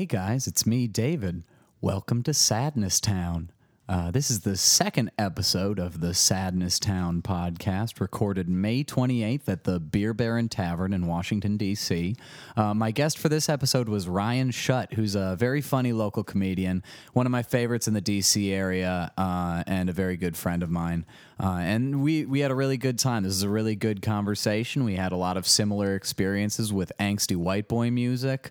Hey guys, it's me, David. Welcome to Sadness Town. Uh, this is the second episode of the Sadness Town podcast, recorded May 28th at the Beer Baron Tavern in Washington, D.C. Uh, my guest for this episode was Ryan Shutt, who's a very funny local comedian, one of my favorites in the D.C. area, uh, and a very good friend of mine. Uh, and we, we had a really good time. This is a really good conversation. We had a lot of similar experiences with angsty white boy music.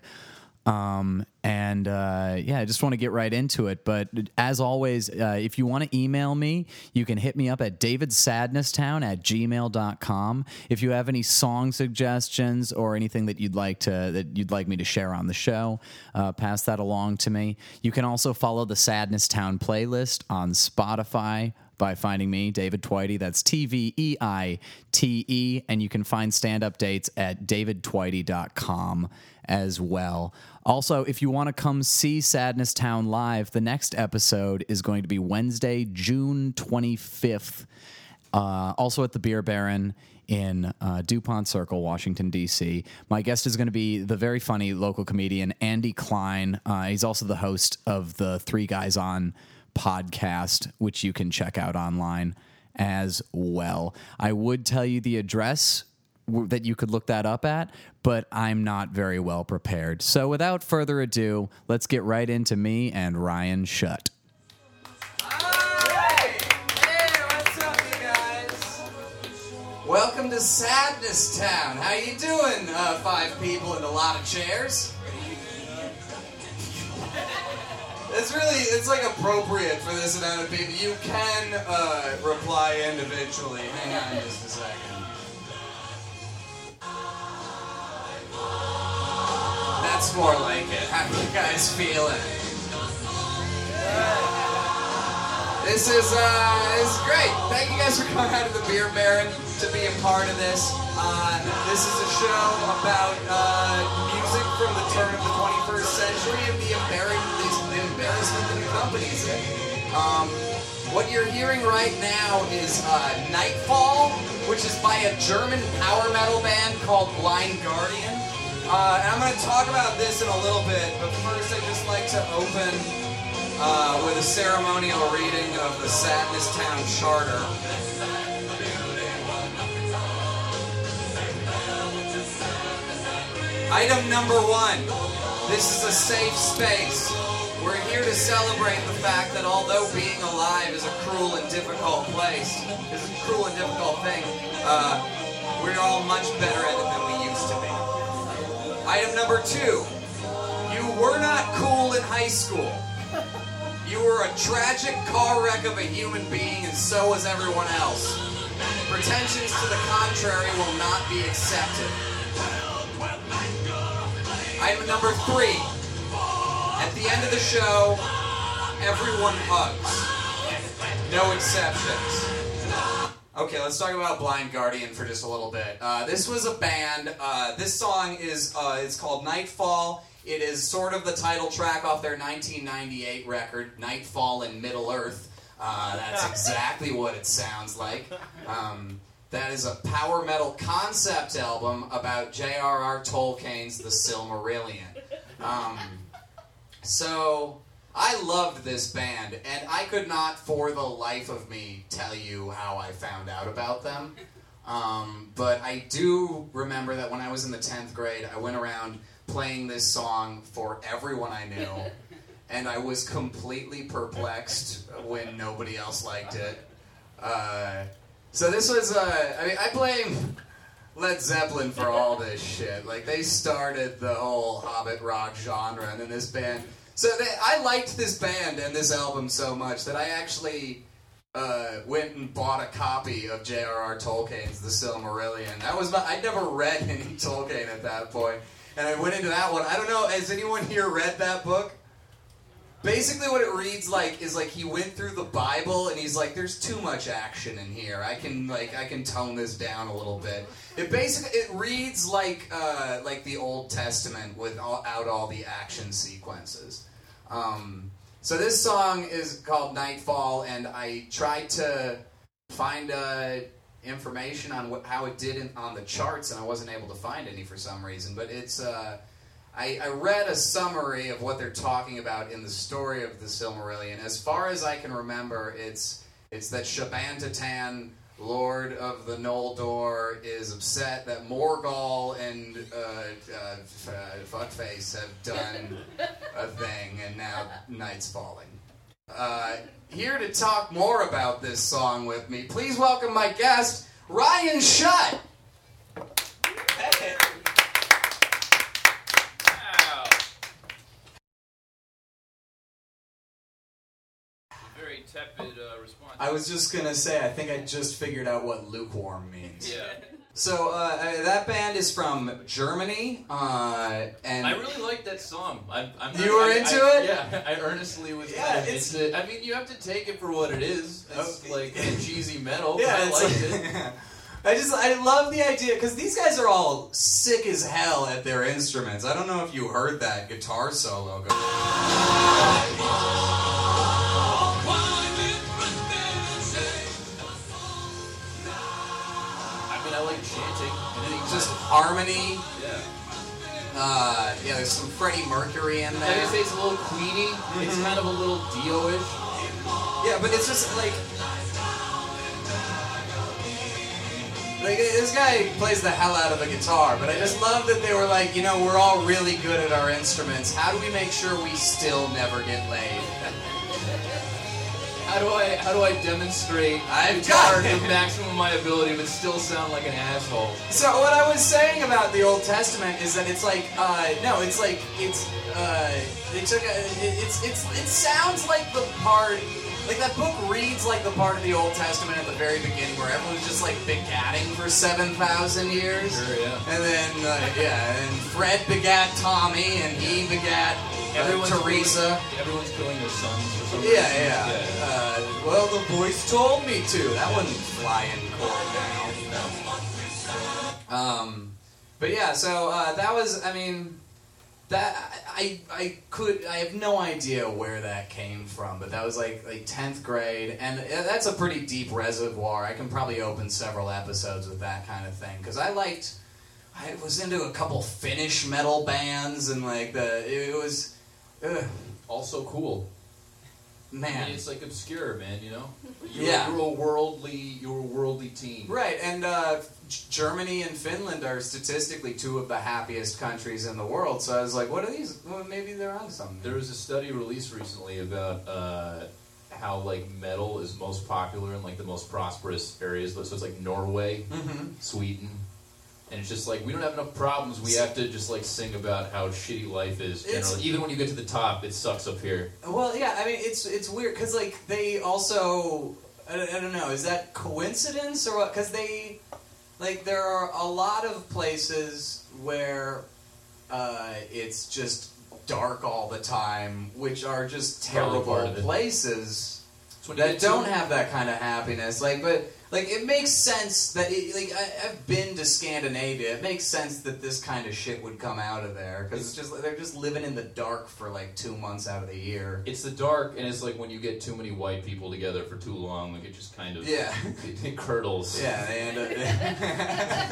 Um, and uh, yeah, I just want to get right into it. But as always, uh, if you want to email me, you can hit me up at davidsadnesstown at gmail.com. If you have any song suggestions or anything that you'd like to that you'd like me to share on the show, uh, pass that along to me. You can also follow the Sadness Town playlist on Spotify by finding me, David Tveite. That's T V E I T E. And you can find stand up dates at davidtveite.com as well. Also, if you want to come see Sadness Town live, the next episode is going to be Wednesday, June 25th, uh, also at the Beer Baron in uh, DuPont Circle, Washington, D.C. My guest is going to be the very funny local comedian Andy Klein. Uh, he's also the host of the Three Guys On podcast, which you can check out online as well. I would tell you the address that you could look that up at, but I'm not very well prepared. So without further ado, let's get right into me and Ryan Shutt. Hey! What's up, you guys? Welcome to Sadness Town. How you doing, uh, five people and a lot of chairs? It's really, it's like appropriate for this amount of people. You can uh, reply individually. Hang on just a second. That's more like it. How you guys feeling? This is uh, this is great. Thank you guys for coming out to the Beer Baron to be a part of this. Uh, this is a show about uh, music from the turn of the 21st century and the embarrassment that accompanies it. Um, what you're hearing right now is uh, Nightfall, which is by a German power metal band called Blind Guardian. Uh, and I'm going to talk about this in a little bit, but first I'd just like to open uh, with a ceremonial reading of the Sadness Town Charter. Item number one. This is a safe space. We're here to celebrate the fact that although being alive is a cruel and difficult place, is a cruel and difficult thing, uh, we're all much better at it than we. Item number two. You were not cool in high school. You were a tragic car wreck of a human being, and so was everyone else. Pretensions to the contrary will not be accepted. Item number three. At the end of the show, everyone hugs. No exceptions. Okay, let's talk about Blind Guardian for just a little bit. Uh, this was a band. Uh, this song is uh, it's called Nightfall. It is sort of the title track off their 1998 record, Nightfall in Middle Earth. Uh, that's exactly what it sounds like. Um, that is a power metal concept album about J.R.R. Tolkien's The Silmarillion. Um, so I loved this band, and I could not, for the life of me, tell you how I found out about them. Um, but I do remember that when I was in the 10th grade, I went around playing this song for everyone I knew, and I was completely perplexed when nobody else liked it. Uh, so this was, uh, I mean, I blame Led Zeppelin for all this shit. Like, they started the whole Hobbit rock genre, and then this band. So they, I liked this band and this album so much that I actually uh, went and bought a copy of J.R.R. Tolkien's The Silmarillion. That was my, I'd never read any Tolkien at that point, and I went into that one. I don't know. Has anyone here read that book? Basically, what it reads like is like he went through the Bible and he's like, "There's too much action in here. I can like I can tone this down a little bit." It basically it reads like uh, like the Old Testament without all the action sequences. Um, so this song is called Nightfall, and I tried to find uh, information on what, how it did in, on the charts, and I wasn't able to find any for some reason. But it's uh, I, I read a summary of what they're talking about in the story of the Silmarillion. As far as I can remember, it's it's that Shaban Lord of the Noldor, is upset that Morgul and uh, uh, uh, Fuckface have done a thing, and now night's falling. Uh, here to talk more about this song with me, please welcome my guest, Ryan Shutt. Wow. Very tepid uh, response. I was just gonna say, I think I just figured out what lukewarm means. yeah. So uh, uh, that band is from Germany, uh, and I really like that song. I'm, I'm You were I- into I- it? Yeah, I earnestly was. Yeah, it's- it. I mean, you have to take it for what it is. It's Okay. like cheesy metal. yeah, I liked like- it. I just I love the idea because these guys are all sick as hell at their instruments. I don't know if you heard that guitar solo. Go- harmony. yeah. Uh, yeah, there's some Freddie Mercury in there. I say, it's a little Queenie. It's kind of a little Dio-ish. Yeah, but it's just like. Like this guy plays the hell out of the guitar, but I just love that they were like, you know, we're all really good at our instruments. How do we make sure we still never get laid? How do I how do I demonstrate I've guitar to the maximum of my ability but still sound like an asshole? So what I was saying about the Old Testament is that it's like, uh, no, it's like it's uh, they took a, it- it's it's it sounds like the part. Like that book reads like the part of the Old Testament at the very beginning where everyone's just like begatting for seven thousand years. Sure, yeah. And then, uh, yeah, and Fred begat Tommy, and he begat uh, Teresa. Killing, everyone's killing their sons or something. Yeah, yeah. Uh, well, the boys told me to. That wouldn't fly in court now. Um, but yeah, so uh, that was. I mean, that I I could I have no idea where that came from, but that was like like tenth grade, and uh, that's a pretty deep reservoir. I can probably open several episodes with that kind of thing because I liked. I was into a couple Finnish metal bands, and like the it was. Ugh, Also cool. I man, mean, it's like obscure, man. You know. You're, Yeah. You're a worldly. You're a worldly team, Right, and uh, G- Germany and Finland are statistically two of the happiest countries in the world. So I was like, what are these? Well, maybe they're on something. There was a study released recently about uh, how like metal is most popular in like the most prosperous areas. So it's like Norway, hmm Sweden, and it's just like we don't have enough problems. We have to just like sing about how shitty life is. Generally, even when you get to the top, it sucks up here. Well, yeah, I mean, it's it's weird because like they also, I, don't- I don't know, is that coincidence or what? Because they, like, there are a lot of places where uh, it's just dark all the time, which are just terrible places. So that don't have that kind of happiness. Like, but like it makes sense that it, like I, I've been to Scandinavia. It makes sense that this kind of shit would come out of there because it's just they're just living in the dark for like two months out of the year. It's the dark, and it's like when you get too many white people together for too long, like it just kind of Yeah. it, it curdles. Yeah, they end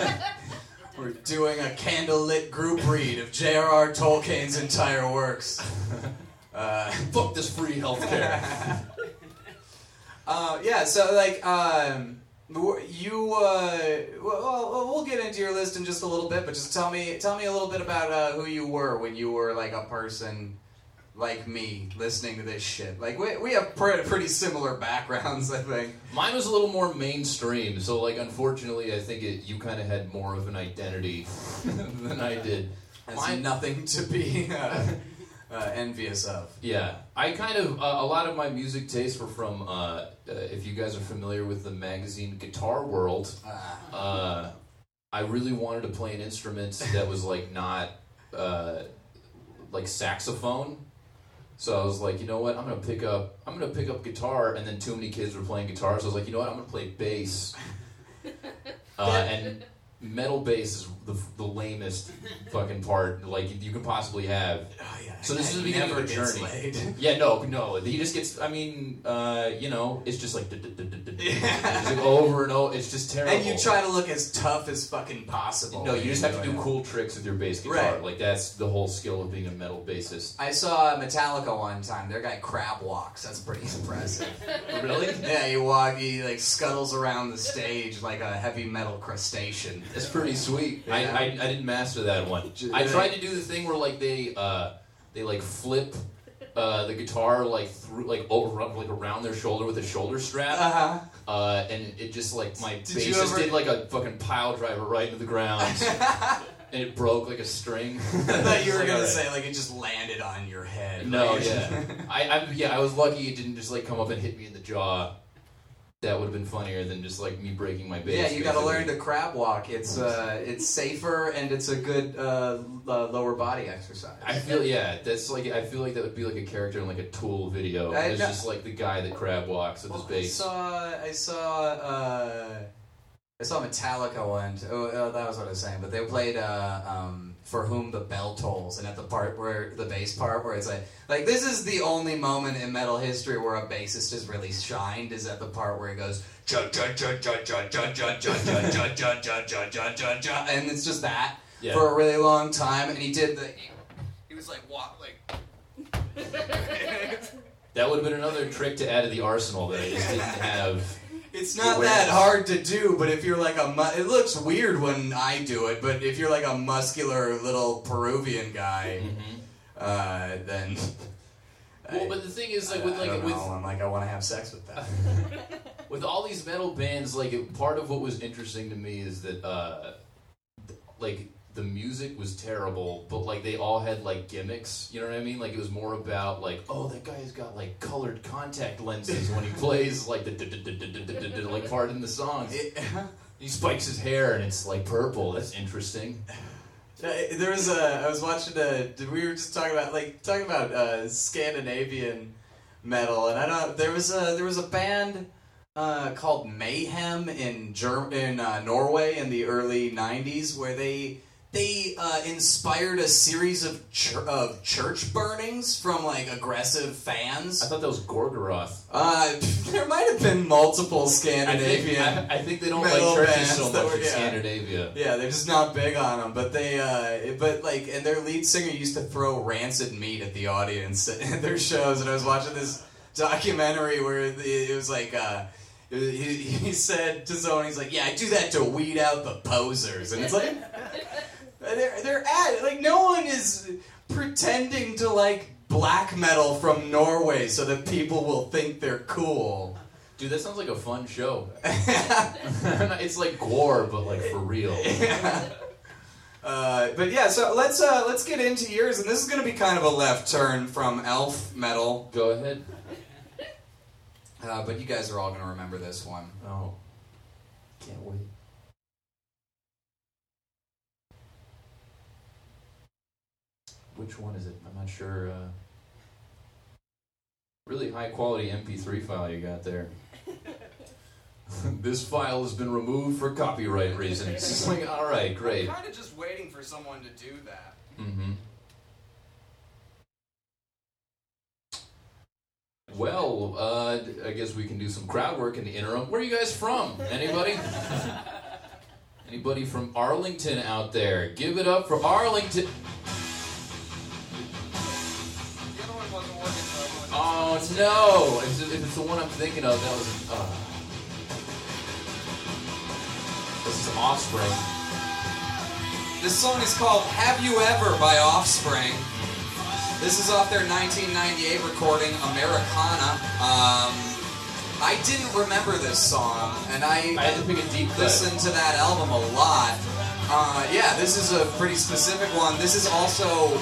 up. We're doing a candlelit group read of J.R.R. Tolkien's entire works. Uh, Fuck this free healthcare. Uh, yeah, so like um, you, uh, well, well, get into your list in just a little bit, but just tell me, tell me a little bit about uh, who you were when you were like a person like me listening to this shit. Like we, we have pre- pretty similar backgrounds, I think. Mine was a little more mainstream, so like unfortunately, I think it you kind of had more of an identity than I did. Has Mine- nothing to be uh, uh, envious of. Yeah, I kind of uh, a lot of my music tastes were from. Uh, uh, if you guys are familiar with the magazine Guitar World, Uh, uh, I really wanted to play an instrument that was like not uh, like saxophone. So I was like, you know what? I'm gonna pick up. I'm gonna pick up guitar, and then too many kids were playing guitar. So I was like, you know what? I'm gonna play bass. Uh, and metal bass is the, the lamest fucking part like you can possibly have. Oh, yeah. So this is the beginning of a journey. laid. Yeah, no, no. He just gets. I mean, uh, you know, it's just like over and over. It's just terrible. And you try to look as tough as fucking possible. No, you just have to do cool tricks with your bass guitar. Right. Like that's the whole skill of being a metal bassist. I saw Metallica one time. Their guy crab walks. That's pretty impressive. Really? yeah, he walk. He like scuttles around the stage like a heavy metal crustacean. That's pretty sweet. I. I, I didn't master that one. I tried to do the thing where like they uh, they like flip uh, the guitar like through like over like around their shoulder with a shoulder strap, Uh-huh. uh, and it just like my Did bassist ever- did like a fucking pile driver right into the ground, and it broke like a string. I thought you were Like, gonna alright. say like it just landed on your head. No, Like- yeah, I, I yeah I was lucky it didn't just like come up and hit me in the jaw. That would have been funnier than just like me breaking my base. Yeah, you got to learn to crab walk. It's uh, it's safer and it's a good uh, uh, lower body exercise. I feel yeah, that's like I feel like that would be like a character in like a Tool video. I it's know- just like the guy that crab walks with his base. I saw I saw uh, I saw Metallica one. Oh, uh, that was what I was saying. But they played uh, um, "For Whom the Bell Tolls," and at the part where the bass part where it's like like this is the only moment in metal history where a bassist has really shined is at the part where he goes ja ja ja ja ja ja ja ja ja ja ja ja ja ja ja ja and it's just that Yeah. for a really long time and he did the he was like walk like That would have been another trick to add to the arsenal that I just didn't have. It's not that hard to do, but if you're like a, mu- it looks weird when I do it. But if you're like a muscular little Peruvian guy, uh, then Well, but the thing is, like with like don't with know, I'm like I want to have sex with that. with all these metal bands, like it- part of what was interesting to me is that uh, like the music was terrible, but like they all had like gimmicks. You know what I mean? Like it was more about like, oh, that guy's got like colored contact lenses when he plays like the like part in the song. Uh-huh. He spikes his hair and it's like purple. That's interesting. Uh, there was a. I was watching a. We were just talking about like talking about uh, Scandinavian metal, and I don't. There was a. There was a band. Uh, called Mayhem in Germ- in uh, Norway in the early '90s, where they they uh, inspired a series of chur- of church burnings from like aggressive fans. I thought that was Gorgoroth. Uh, there might have been multiple I think, Scandinavian. I, I think they don't like churches so much were- in yeah. Scandinavia. Yeah, they're just not big on them. But they, uh, but like, and their lead singer used to throw rancid meat at the audience at their shows. And I was watching this documentary where it was like, uh, he, he said to someone, he's like, "Yeah, I do that to weed out the posers," and it's like, they're they're at like no one is pretending to like black metal from Norway so that people will think they're cool. Dude, that sounds like a fun show. it's like gore, but like for real. Uh, but yeah, so let's uh, let's get into yours, and this is going to be kind of a left turn from elf metal. Go ahead. Uh, but you guys are all going to remember this one. Oh, can't wait. Which one is it? I'm not sure. Uh, really high quality MP3 file you got there. this file has been removed for copyright reasons. It's like, all right, great. kind of just waiting for someone to do that. Mm-hmm. Well, uh, I guess we can do some crowd work in the interim. Where are you guys from? Anybody? Anybody from Arlington out there? Give it up for Arlington. Oh no! If it's, if it's the one I'm thinking of, that was. Uh, this is Offspring. This song is called "Have You Ever" by Offspring. This is off their 1998 recording Americana. Um, I didn't remember this song, and I, I had to pick a deep listened to that album a lot. Uh, yeah, this is a pretty specific one. This is also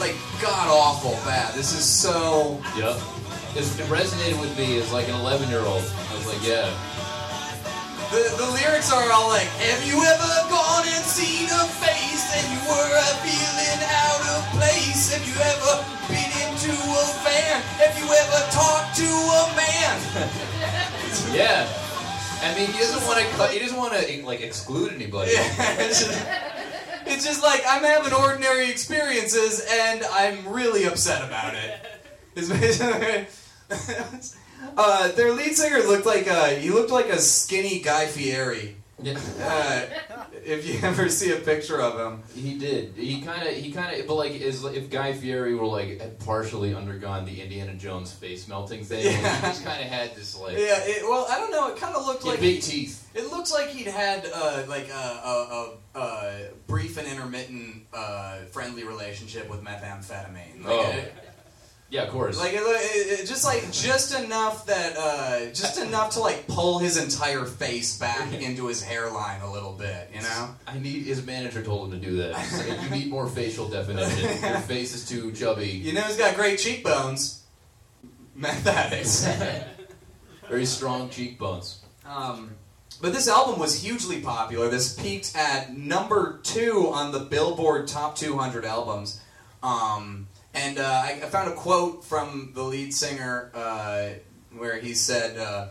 like god awful bad. This is so. Yep. It's, it resonated with me as like an 11 year old. I was like, yeah. The, the lyrics are all like, Have you ever gone and seen a face and you were feeling out of place? Have you ever been into a van? Have you ever talked to a man? Yeah. I mean, he doesn't want to. He doesn't want to like exclude anybody. Yeah, it's, just, like I'm having ordinary experiences and I'm really upset about it. Uh, their lead singer looked like a, he looked like a skinny Guy Fieri. Yeah. Uh, if you ever see a picture of him, He did. He kind of. He kind of. But like, is if Guy Fieri were like had partially undergone the Indiana Jones face melting thing, like, Yeah. he just kind of had this like yeah. It, well, I don't know. It kind of looked he like big teeth. It looks like he'd had uh, like a, a, a, a brief and intermittent uh, friendly relationship with methamphetamine. Like, Oh. it- Yeah, of course. Like it, it, it- just like just enough that uh, just enough to like pull his entire face back into his hairline a little bit, you know. I need his manager told him to do that. Like, you need more facial definition. Your face is too chubby. You know he's got great cheekbones? Addicts. Very strong cheekbones. Um, but this album was hugely popular. This peaked at number two on the Billboard Top 200 albums. Um, and uh, I, I found a quote from the lead singer uh, where he said, uh,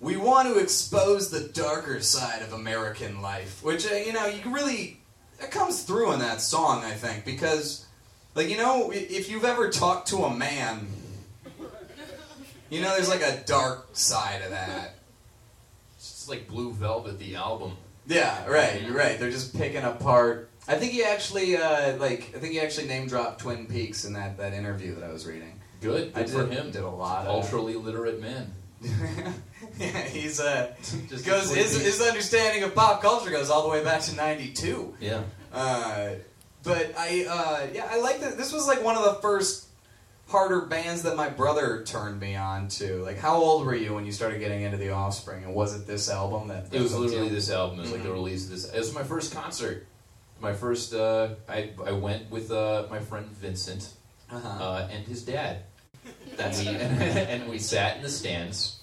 "We want to expose the darker side of American life," which uh, you know you really it comes through in that song. I think because, like you know, if you've ever talked to a man. You know, there's like a dark side of that. It's like Blue Velvet, the album. Yeah, right, you're right. They're just picking apart. I think he actually, uh, like, I think he actually name dropped Twin Peaks in that, that interview that I was reading. Good. I Good for did, him. did a lot of. Culturally literate man. yeah, he's uh, Just goes his, his understanding of pop culture goes all the way back to '92. Yeah. Uh, but I, uh, yeah, I like that. This was like one of the first harder bands that my brother turned me on to. Like, how old were you when you started getting into the Offspring? And was it this album that? It was literally you? this album. It was like the Mhm. release of this. It was my first concert. My first. Uh, I I went with uh, my friend Vincent Uh-huh. uh, and his dad. And we and we sat in the stands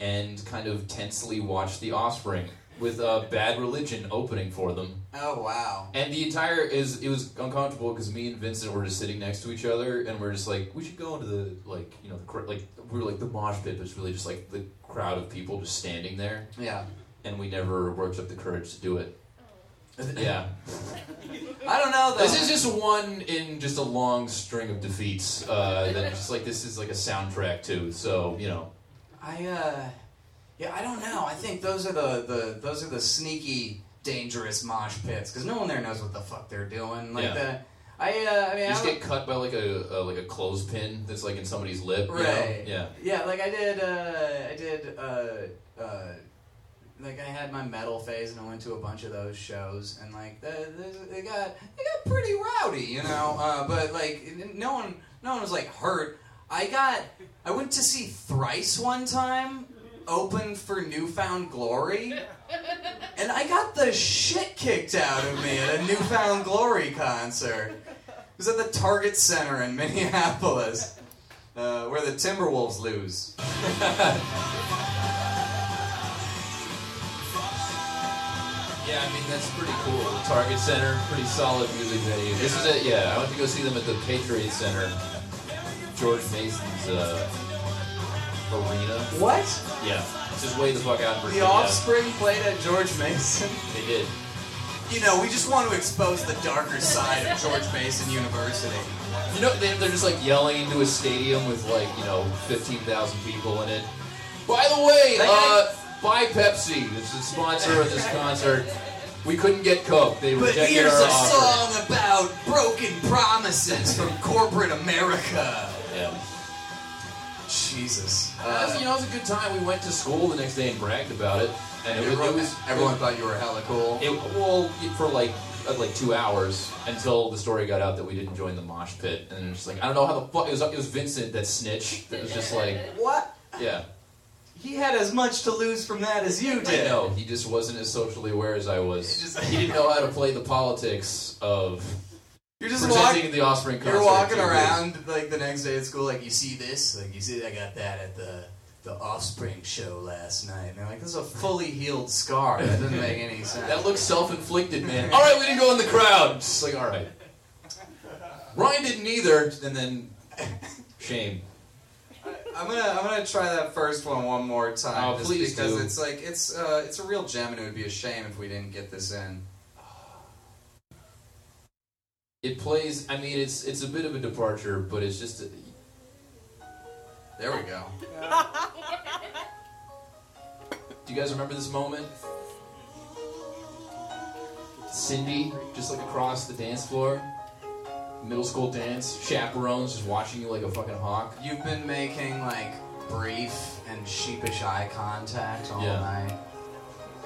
and kind of tensely watched The Offspring with uh, Bad Religion opening for them. oh wow. And the entire is it was uncomfortable because me and Vincent were just sitting next to each other, and we're just like, we should go into the like you know the like we were like the mosh pit, but it's really just like the crowd of people just standing there, Yeah. and we never worked up the courage to do it. Yeah, I don't know though. this is just one in just a long string of defeats. Uh, that just like this is like a soundtrack too. So you know, I uh, yeah, I don't know. I think those are the, the those are the sneaky, dangerous mosh pits because no one there knows what the fuck they're doing. Like Yeah. the, I uh, I mean, you just I get cut by like a, a like a clothespin that's like in somebody's lip. you know? right. Yeah. yeah. Like I did. Uh, I did. Uh, uh, like I had my metal phase and I went to a bunch of those shows and like the, the, they got they got pretty rowdy, you know. Uh, but like no one no one was like hurt. I got I went to see Thrice one time open for New Found Glory. And I got the shit kicked out of me at a New Found Glory concert. It was at the Target Center in Minneapolis, uh, where the Timberwolves lose. Yeah, I mean that's pretty cool. The Target Center, pretty solid music venue. This is it. Yeah, I went to go see them at the Patriot Center, George Mason's uh, arena. What? Yeah, it's just way the fuck out in The Virginia. Offspring played at George Mason? They did. You know, we just want to expose the darker side of George Mason University. You know, they, they're just like yelling into a stadium with like you know fifteen thousand people in it. By the way, uh, buy Pepsi. This is the sponsor of this concert. We couldn't get Coke. They But rejected here's our a offer. song about broken promises from corporate America. Yeah. Jesus. Uh, Uh, you know, it was a good time. We went to school the next day and bragged about it, and it was, everyone, it was everyone thought you were hella cool. It, well, for like uh, like two hours until the story got out that we didn't join the mosh pit, and it's like I don't know how the fuck it was. It was Vincent that snitched. That was just like, what? yeah, He had as much to lose from that as you I did. know he just wasn't as socially aware as I was. Just- he didn't know how to play the politics of You're just presenting walking. the Offspring concert. You're walking to his- around like the next day at school, like you see this, like you see I got that at the the Offspring show last night. And they're like, this is a fully healed scar. That doesn't make any sense. That looks self-inflicted, man. All right, we didn't go in the crowd. Just like, all right. Ryan didn't either, and then shame. I'm gonna I'm gonna try that first one one more time, Oh, just please because do. it's like it's uh it's a real gem, and it would be a shame if we didn't get this in. It plays. I mean, it's it's a bit of a departure, but it's just. There we go. Do you guys remember this moment? Cindy, just like across the dance floor, middle school dance, chaperones just watching you like a fucking hawk. You've been making like brief and sheepish eye contact all Yeah. night.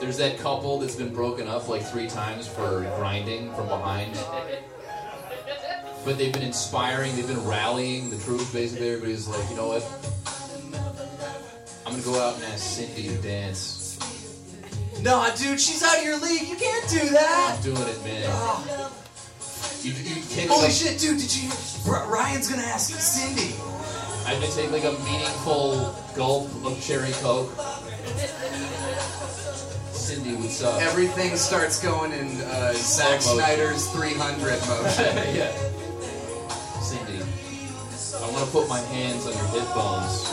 There's that couple that's been broken up like three times for grinding from behind. But they've been inspiring, they've been rallying the troops. Basically, everybody's like, you know what? I'm gonna go out and ask Cindy to dance. No, dude, she's out of your league. You can't do that. I'm doing it, man. Oh, You, you take holy like, shit, dude! Did you? R- Ryan's gonna ask Cindy. I'm gonna take like a meaningful gulp of cherry coke. Cindy, what's up? Everything starts going in uh, Zack motion. Snyder's 300 motion. yeah. Cindy, I want to put my hands on your hip bones.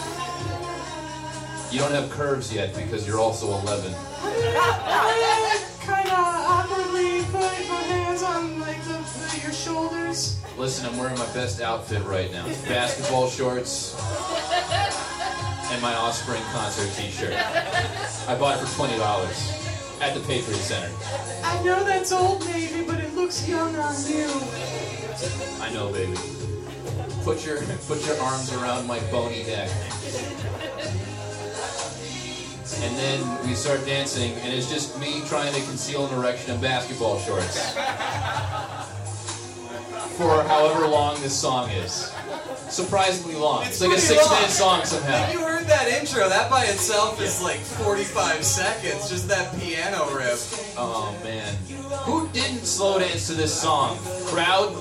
You don't have curves yet because you're also 11. kind of shoulders. Listen, I'm wearing my best outfit right now. Basketball shorts and my Offspring concert t-shirt. I bought it for $20 at the Patriot Center. I know that's old Navy, but it looks young on you. I know, baby. Put your put your arms around my bony neck. And then we start dancing, and it's just me trying to conceal an erection in basketball shorts. For however long this song is. Surprisingly long. It's, like a six long. minute song When somehow. you heard that intro, that by itself is like 45 seconds, just that piano riff. Oh man. Who didn't slow dance to this song? Crowd?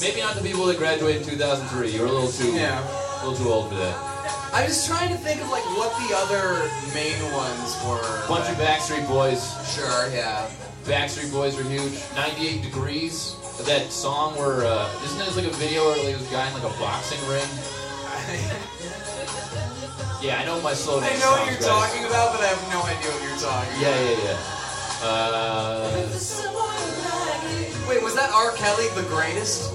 Maybe not the people that graduated in 2003. You were a little too Yeah. a little too old for that. I was trying to think of like what the other main ones were. Bunch of Backstreet Boys. Sure, yeah. Backstreet Boys were huge. 98 Degrees. That song where, uh, isn't it like a video where like, there's a guy in like a boxing ring? Yeah, I know my slow I know what you're talking about, but I have no idea what you're talking about. Yeah, yeah, yeah. Uh, Wait, was that R. Kelly the greatest?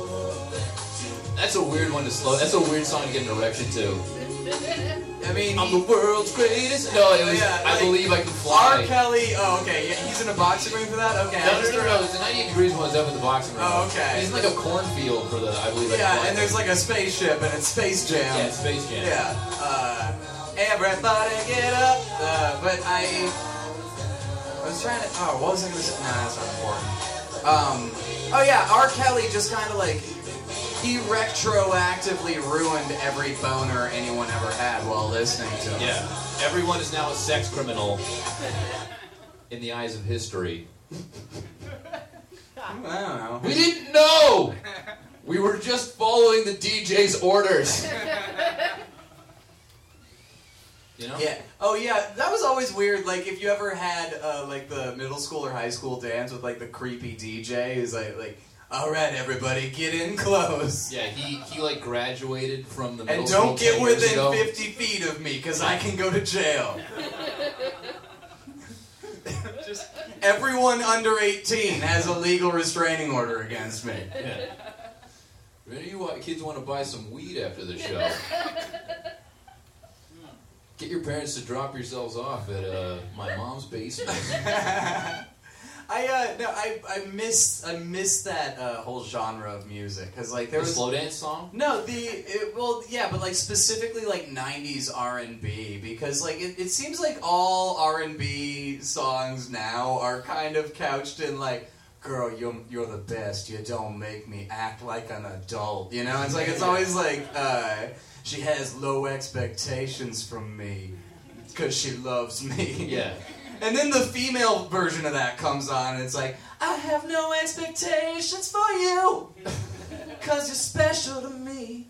that's a weird one to slow. That's a weird song to get an erection to. I mean, I'm the world's greatest. No, it was. Yeah, I like, believe I can fly. R. Kelly. Oh, okay. Yeah, he's in a boxing ring for that. Okay. I No, no, no, no, no. It's the 98 degrees one up in the boxing ring. Oh, okay. He's in like a cornfield for the. I believe. I can Yeah, fly. and there's like a spaceship, and it's Space Jam. Yeah, Space Jam. Yeah. Uh, everybody get up. Uh, but I, I was trying to. Oh, what was I gonna say? Nah, that's not important. Um. Oh yeah, R. Kelly just kind of like he retroactively ruined every boner anyone ever had while listening to him. Yeah. Everyone is now a sex criminal in the eyes of history. I don't know. We didn't know! We were just following the DJ's orders. You know? Yeah. Oh yeah, that was always weird. Like if you ever had uh, like the middle school or high school dance with like the creepy DJ who's like like, all right, everybody, get in close. Yeah, he, he like graduated from the middle And don't get within ago. 50 feet of me, because I can go to jail. Just everyone under 18 has a legal restraining order against me. Yeah. Maybe you wa- kids want to buy some weed after the show. Get your parents to drop yourselves off at uh, my mom's basement. I uh no I I miss I miss that uh, whole genre of music because like there The was slow dance song? No, the it, well, yeah, but like specifically like '90s R and B because like it, it seems like all R and B songs now are kind of couched in like, "Girl, you're you're the best. You don't make me act like an adult." You know, it's like it's always like uh, she has low expectations from me because she loves me. Yeah. And then the female version of that comes on, and it's like, I have no expectations for you, cause you're special to me.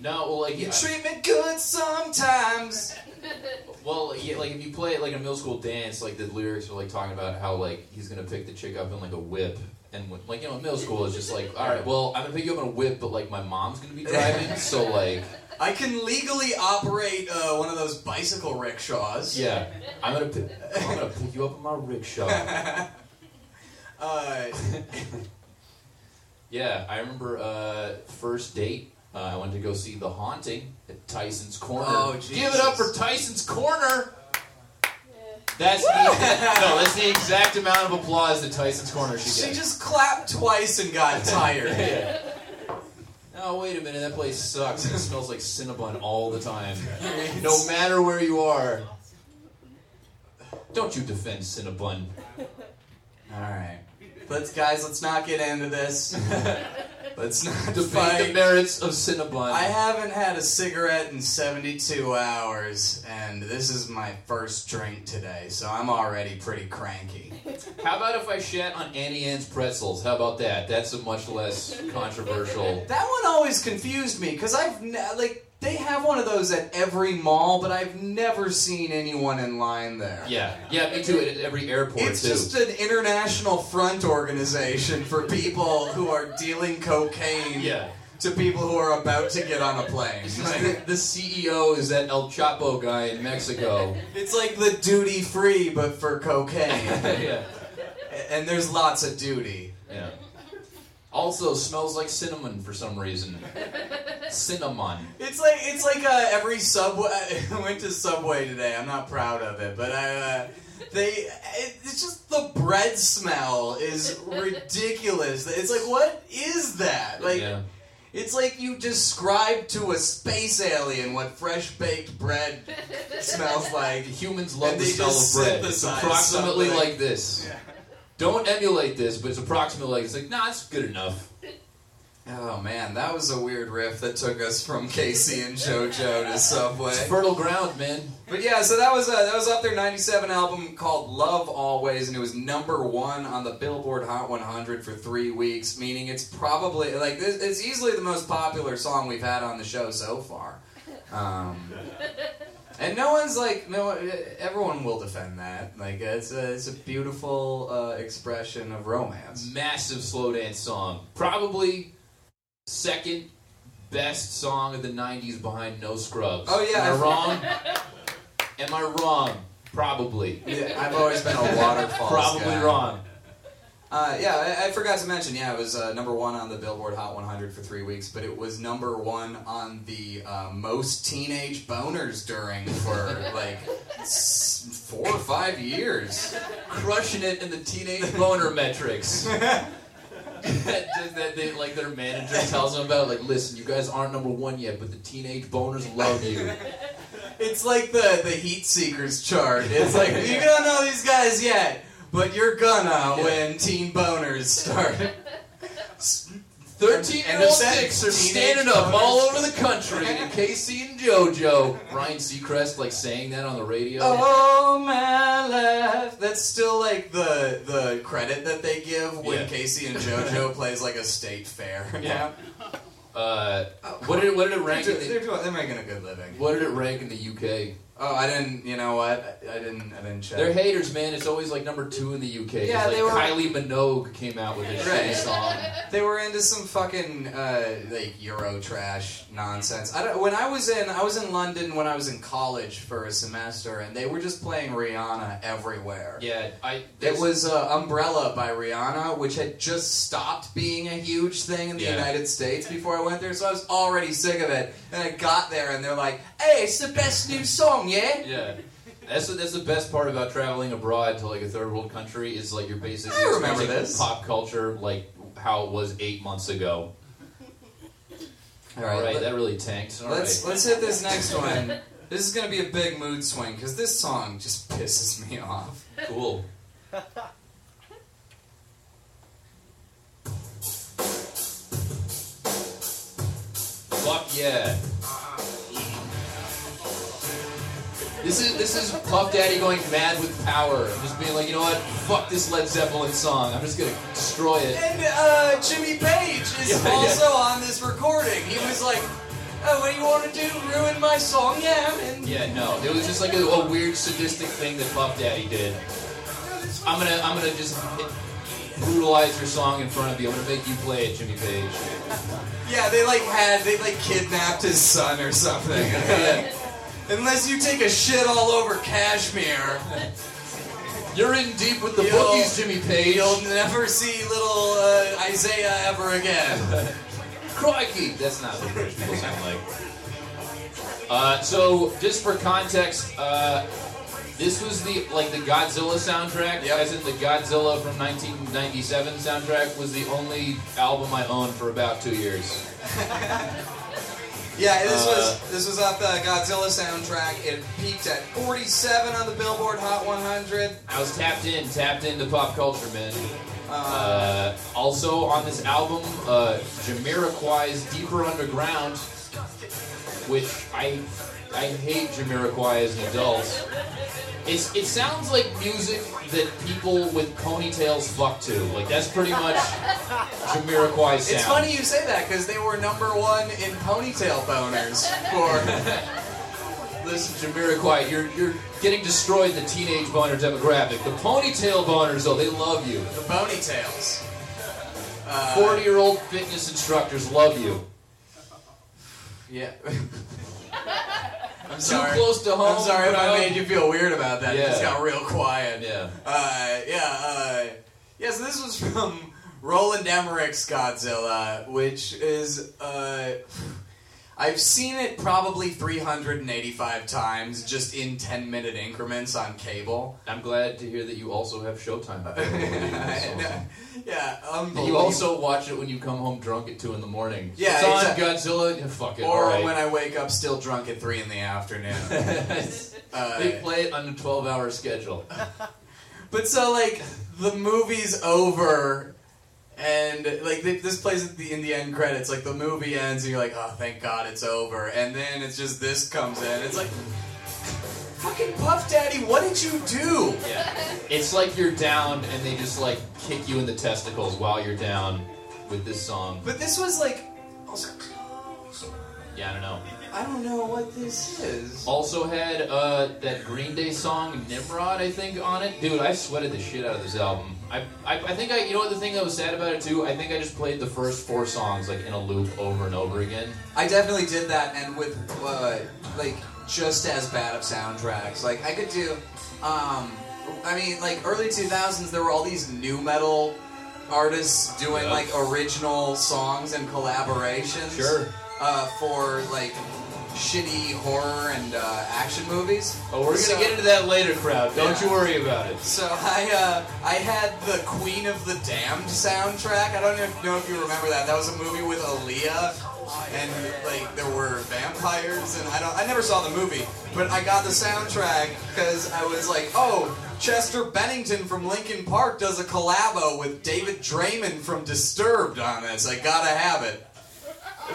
No, well, like, You yeah, treat me good sometimes. well, yeah, like if you play it like a middle school dance, like the lyrics are like talking about how like he's gonna pick the chick up in like a whip, and like you know, middle school is just like, all right, well, I'm gonna pick you up in a whip, but like my mom's gonna be driving, so like, I can legally operate uh, one of those bicycle rickshaws. Yeah, I'm gonna pick, I'm gonna pick you up in my rickshaw. Uh, Yeah, I remember uh, first date. Uh, I went to go see The Haunting at Tyson's Corner. Oh, Give it up for Tyson's Corner. That's the, no, that's the exact amount of applause that Tyson's Corner should get. she just clapped twice and got tired. Yeah. Oh wait a minute, that place sucks. It smells like Cinnabon all the time. No matter where you are. Don't you defend Cinnabon. All right, let's guys, let's not get into this. let's not Defend the merits of Cinnabon. I haven't had a cigarette in 72 hours, and this is my first drink today, so I'm already pretty cranky. How about if I shat on Auntie Anne's pretzels? How about that? That's a much less controversial. That one always confused me because I've ne- like they have one of those at every mall, but I've never seen anyone in line there. Yeah, yeah, me too. At every airport It's too. just an international front organization for people who are dealing cocaine yeah. to people who are about to get on a plane. Like, the CEO is that El Chapo guy in Mexico. it's like the duty free, but for cocaine. yeah, and there's lots of duty. yeah. Also smells like cinnamon for some reason. Cinnamon. It's like it's like uh, every subway. I went to Subway today. I'm not proud of it, but I. Uh, they, it, it's just the bread smell is ridiculous. It's like, what is that? Like, yeah. it's like you described to a space alien what fresh baked bread smells like. Humans love And the smell of bread. It's approximately something. like this. Don't emulate this, but it's approximately like it's like, nah, it's good enough. Oh man, that was a weird riff that took us from K-Ci and JoJo to Subway. It's fertile ground, man. But yeah, so that was uh, that was up their '97 album called "Love Always," and it was number one on the Billboard Hot 100 for three weeks. Meaning, it's probably like this, it's easily the most popular song we've had on the show so far. Um, and no one's like no, everyone will defend that. Like it's a it's a beautiful uh, expression of romance. Massive slow dance song. Probably second best song of the 90s behind No Scrubs. Oh, yeah, Am I wrong? Am I wrong? Probably. Yeah, I've always been a waterfall. Probably wrong. Uh, yeah, I, I forgot to mention. Yeah, it was uh, number one on the Billboard Hot 100 for three weeks, but it was number one on the uh, most teenage boners during for like s- four or five years. Crushing it in the teenage boner metrics. Just that they, like their manager tells them about, like, listen, you guys aren't number one yet, but the teenage boners love you. It's like the the Heat Seekers chart. It's like you don't know these guys yet, but you're gonna Yeah. when teen boners start. 13 year End of old sentence. dicks are standing up boners. all over the country. And K-Ci and JoJo. Ryan Seacrest, like, saying that on the radio. Oh my life. That's still like the the credit that they give when Yeah. K-Ci and JoJo plays like a state fair. Yeah. Uh, what did it, what did it rank They're, in the, they're, they're making a good living. what did it rank in the UK? Oh, I didn't. You know what? I, I didn't. I didn't check. They're haters, man. It's always like number two in the UK. Yeah, like they were- Kylie Minogue came out with a Right. song. They were into some fucking uh, like Euro trash nonsense. I don't, when I was in I was in London when I was in college for a semester, and they were just playing Rihanna everywhere. Yeah, I. It was uh, Umbrella by Rihanna, which had just stopped being a huge thing in the Yeah. United States before I went there, so I was already sick of it. And I got there, and they're like, "Hey, it's the best new song, yeah." Yeah. That's the, that's the best part about traveling abroad to like a third world country is like you're basically I remember this. pop culture like how it was eight months ago. All All right, right, let- that really tanked. All let's right. let's hit this next one. This is gonna be a big mood swing because this song just pisses me off. cool. Fuck yeah. This is this is Puff Daddy going mad with power, just being like, you know what? Fuck this Led Zeppelin song. I'm just gonna destroy it. And uh, Jimmy Page is Yeah, yeah. also on this recording. He was like, "Oh, what do you want to do? Ruin my song, yeah?" And Yeah, no, it was just like a, a weird sadistic thing that Puff Daddy did. I'm gonna, I'm gonna just. brutalize your song in front of you. I'm gonna make you play it, Jimmy Page. Yeah, they like had they like kidnapped his son or something. Unless you take a shit all over Kashmir, You're in deep with the You'll- bookies, Jimmy Page. you'll never see little uh, Isaiah ever again. Crikey! That's not what British people sound like. Uh, so, just for context, uh, this was the like the Godzilla soundtrack, Yep. as in the Godzilla from 1997 soundtrack was the only album I owned for about two years. Yeah, this Uh, was this was off the Godzilla soundtrack. It peaked at 47 on the Billboard Hot 100. I was tapped in, tapped into pop culture, man. Uh, Uh, also on this album, uh, Jamiroquai's "Deeper Underground," which I I hate Jamiroquai as an adult. It's, it sounds like music that people with ponytails fuck to. Like that's pretty much Jamiroquai's sound. it's funny you say that because they were number one in ponytail boners for. Listen, Jamiroquai, you're you're getting destroyed in the teenage boner demographic. The ponytail boners, though, they love you. the ponytails. Uh, Forty-year-old fitness instructors love you. Yeah. I'm Too sorry. close to home. I'm sorry if I made you feel weird about that. It just got real quiet. Yeah. Uh, yeah, uh, yeah, so this was from Roland Emmerich's Godzilla, which is, uh, I've seen it probably 385 times just in 10 minute increments on cable. I'm glad to hear that you also have Showtime. available. yeah, you also watch it when you come home drunk at two in the morning. Yeah, it's on exactly. Godzilla. Yeah, Fuck it. Or right. when I wake up still drunk at 3 in the afternoon. Uh, they play it on a 12-hour schedule. But so like the movie's over, and like th- this plays at the in the end credits. Like the movie ends, and you're like, oh, thank God it's over. And then it's just this comes in. It's like, fucking Puff Daddy, what did you do? Yeah. It's like you're down and they just like kick you in the testicles while you're down with this song. But this was like, Yeah, I don't know. I don't know what this is. Also had uh, that Green Day song Nimrod, I think, on it. Dude, I sweated the shit out of this album. I, I, I think I, you know what the thing that was sad about it too? I think I just played the first four songs like in a loop over and over again. I definitely did that, and with uh, like just as bad of soundtracks. Like I could do, um, I mean, like early two thousands, there were all these new metal artists doing Yeah. like original songs and collaborations. Sure. Uh, for like shitty horror and uh, action movies. Oh, we're gonna get into that later, crowd. Don't Yeah. you worry about it. So I uh, I had the Queen of the Damned soundtrack. I don't know if you remember that. That was a movie with Aaliyah, and like there were vampires, and I don't. I never saw the movie, but I got the soundtrack because I was like, oh. Chester Bennington from Linkin Park does a collabo with David Draiman from Disturbed on this. I gotta have it.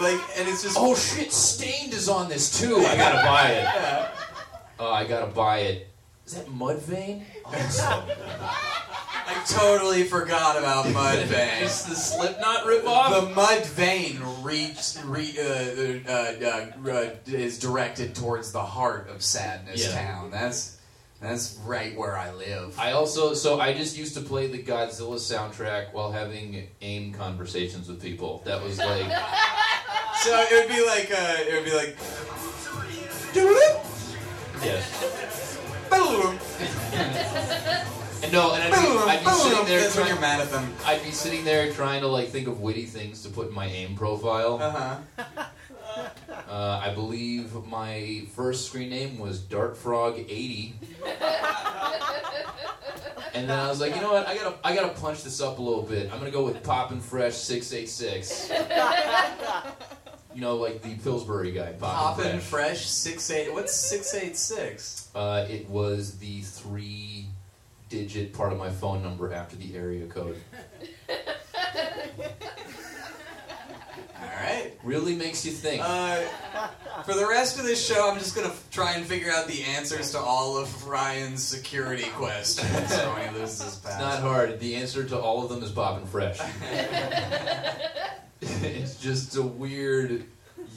Like, and it's just Oh shit, Staind is on this too. I gotta buy it. Yeah. Oh, I gotta buy it. Is that Mudvayne? Awesome. I totally forgot about Mudvayne. It's the Slipknot ripoff. The Mudvayne reach, re, uh, uh, uh, uh, is directed towards the heart of Sadness Yeah. Town. That's that's right where I live. I also so I just used to play the Godzilla soundtrack while having AIM conversations with people. That was like So it would be like uh, it would be like. yes. Boom, And no, and I'd be, I'd be sitting there That's when trying, you're mad at them. I'd be sitting there trying to like think of witty things to put in my AIM profile. Uh huh. Uh, I believe my first screen name was Dartfrog80. and then I was like, you know what? I gotta, I gotta punch this up a little bit. I'm gonna go with Poppin' Fresh 686. you know, like the Pillsbury guy, Poppin' Poppin' Fresh. fresh six eight. What's six eight six? Uh, it was the three-digit part of my phone number after the area code. All right. Really makes you think. Uh, for the rest of this show, I'm just gonna f- try and figure out the answers to all of Ryan's security questions so when he loses his It's not hard. The answer to all of them is Bob and Fresh. it's just a weird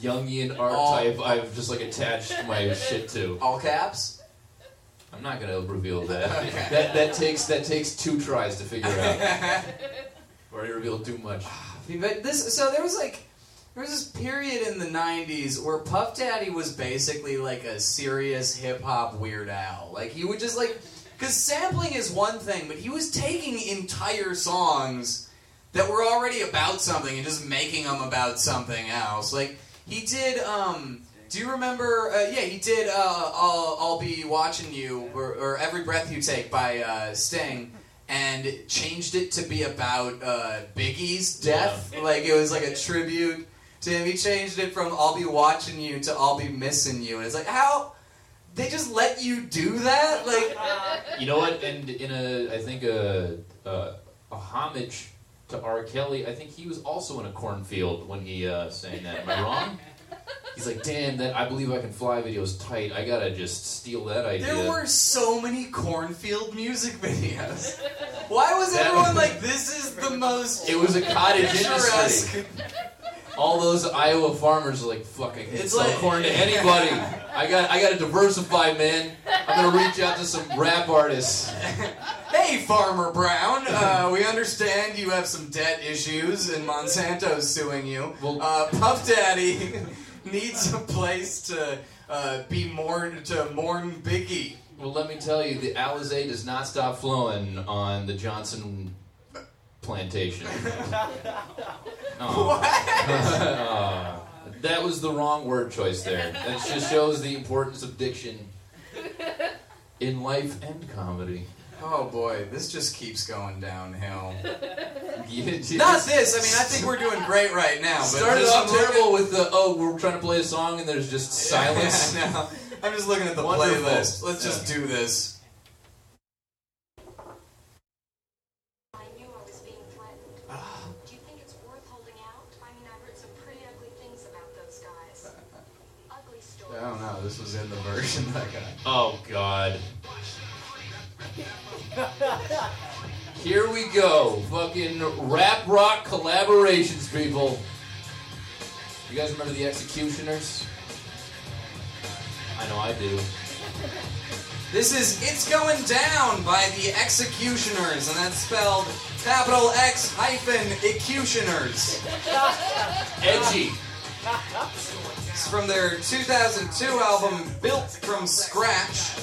Jungian archetype I've just like attached my shit to. All caps. I'm not gonna reveal that. That that takes that takes two tries to figure out. Already revealed too much. But this, so there was like, there was this period in the '90s where Puff Daddy was basically like a serious hip hop Weird Al. Like he would just like, because sampling is one thing, but he was taking entire songs that were already about something and just making them about something else. Like he did. um do you remember? Uh, yeah, he did. Uh, I'll, I'll be watching you, or, or every breath you take by uh, Sting, and changed it to be about uh, Biggie's death. Like it was like a tribute to him. He changed it from "I'll be watching you" to "I'll be missing you." And it's like how they just let you do that. Like You know what? And in a, I think a, a, a homage to R. Kelly. I think he was also in a cornfield when he uh, sang that. Am I wrong? He's like, damn, that I believe I can fly video's tight. I gotta just steal that idea. there were so many cornfield music videos. Why was That- everyone like, "This is the most"? it was a cottage industry. All those Iowa farmers are like, fuck, I can It's sell like- corn to anybody. I got, I got to diversify, man. I'm gonna reach out to some rap artists. Hey, Farmer Brown, uh, we understand you have some debt issues and Monsanto's suing you. Well- uh, Puff Daddy needs a place to uh, be mourn to mourn Biggie. Well, let me tell you, the Alizé does not stop flowing on the Johnson plantation. Aw. that was the wrong word choice there. That just shows the importance of diction in life and comedy. Oh boy, this just keeps going downhill. Not this. I mean, I think we're doing great right now. But started off terrible with the oh, we're trying to play a song and there's just silence. Yeah, no, I'm just looking at the Wonderful. playlist. Let's just do this. I knew I was being threatened. Do you think it's worth holding out? I mean, I've heard some pretty ugly things about those guys. Ugly stories. I don't know. This was in the version that I got. Oh God. Here we go. Fucking rap rock collaborations, people. You guys remember the Executioners? I know I do. This is It's Going Down by the Executioners, and that's spelled capital X hyphen Executioners. Edgy. It's from their 2002 album Built from Scratch.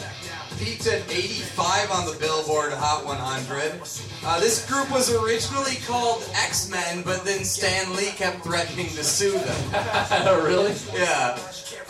Peaked at 85 on the Billboard Hot 100. Uh, this group was originally called X Men, but then Stan Lee kept threatening to sue them. really? Yeah.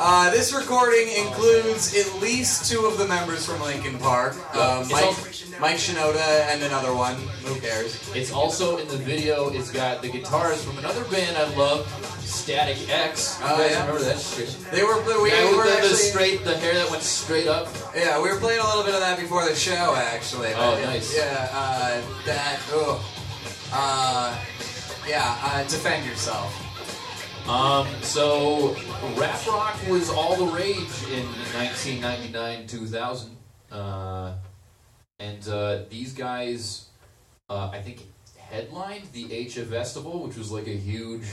Uh, this recording includes at least two of the members from Linkin Park. Uh, Mike, al- Mike Shinoda and another one. Who cares? It's also in the video. It's got the guitars from another band I love, Static X. You Oh, guys yeah? remember that shit? They were we were the, the straight, the hair that went straight up. yeah we were playing a little bit of that before the show actually. Oh, But, nice. Yeah, uh, that. Ugh. Uh, yeah, uh, defend yourself. Um, so rap rock was all the rage in 1999, 2000, uh, and uh, these guys, uh, I think, headlined the HF Festival, which was like a huge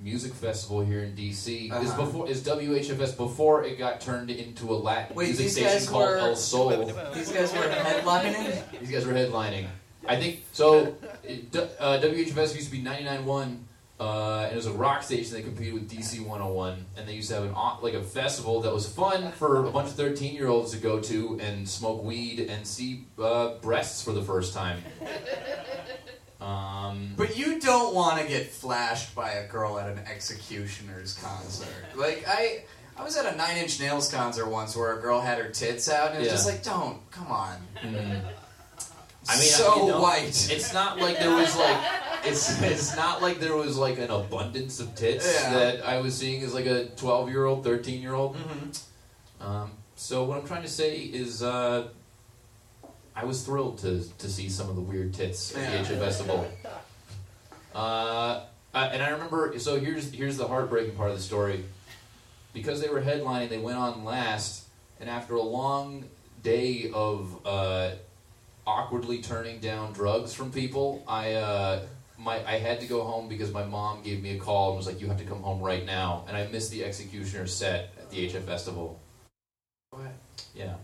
music festival here in DC. Is Uh-huh. before is WHFS before it got turned into a Latin Wait, music these station called were- El Sol. These guys were headlining. These guys were headlining. I think so. It, uh, WHFS used to be 99.1, uh, and it was a rock station that competed with DC 101, and they used to have an like a festival that was fun for a bunch of 13 year olds to go to and smoke weed and see uh, breasts for the first time. Um, But you don't want to get flashed by a girl at an Executioners concert. Like I, I was at a Nine Inch Nails concert once where a girl had her tits out, and it was Yeah. just like, don't, come on. mm. I mean, so you know, white. It's not like there was like it's it's not like there was like an abundance of tits Yeah. that I was seeing as like a 12 year old, 13 year old. Mhm. Um, so what I'm trying to say is, uh, I was thrilled to to see some of the weird tits at the HF Festival. Uh, and I remember. So here's here's the heartbreaking part of the story. Because they were headlining, they went on last, and after a long day of uh, awkwardly turning down drugs from people, I. Uh, my, I had to go home because my mom gave me a call and was like, "You have to come home right now." And I missed the Executioner set at the HF Festival. What? Yeah.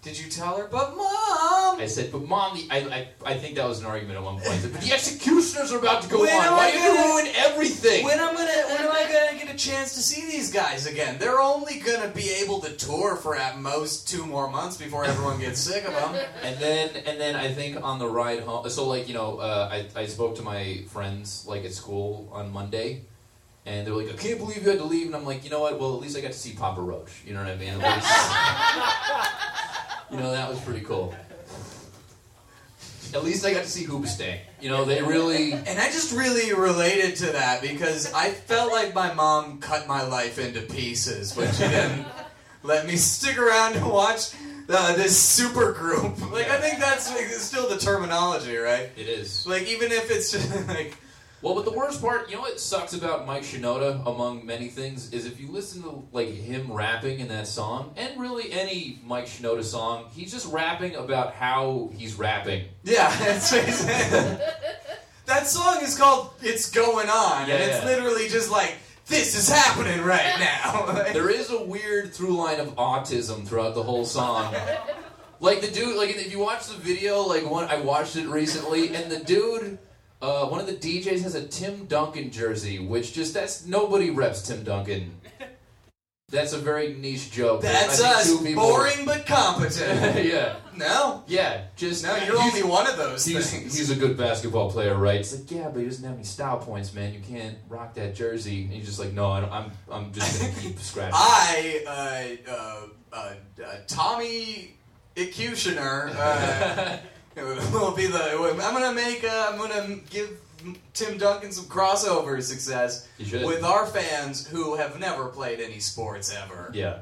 Did you tell her? But mom. I said, but mom, the, I, I, I think that was an argument at one point. Said, but the executioners are about to go When on. am Why are you gonna- ruin everything? When I'm gonna when am I gonna get a chance to see these guys again? They're only gonna be able to tour for at most two more months before everyone gets sick of them. And then, and then I think on the ride home, so like you know, uh, I I spoke to my friends like at school on Monday, and they were like, I can't believe you had to leave, and I'm like, you know what? Well, at least I got to see Papa Roach. You know what I mean? You know, that was pretty cool. At least I got to see Hoobastank. You know, they really. And I just really related to that because I felt like my mom cut my life into pieces when she didn't let me stick around to watch uh, this super group. Like I think that's like, still the terminology, right? It is. Like even if it's just like Well, but the worst part, you know what sucks about Mike Shinoda, among many things, is if you listen to like him rapping in that song, and really any Mike Shinoda song, he's just rapping about how he's rapping. yeah, it's that song is called "It's Going On," Yeah, and it's yeah. literally just like this is happening right now. There is a weird through line of autism throughout the whole song. Like the dude, like if you watch the video, like one I watched it recently, and the dude, uh, one of the DJs has a Tim Duncan jersey, which just that's nobody reps Tim Duncan. That's a very niche joke. That's us, boring but competent. yeah, no, yeah. Just no, you're only one of those He's, things. he's a good basketball player, right? It's like, yeah, but he doesn't have any style points, man. You can't rock that jersey. And he's just like, no, I don't, I'm, I'm just gonna keep scratching. I, uh, uh, uh, uh, Tommy Executioner, will be the. I'm gonna make. Uh, I'm gonna give Tim Duncan some crossover success with our fans who have never played any sports ever. Yeah.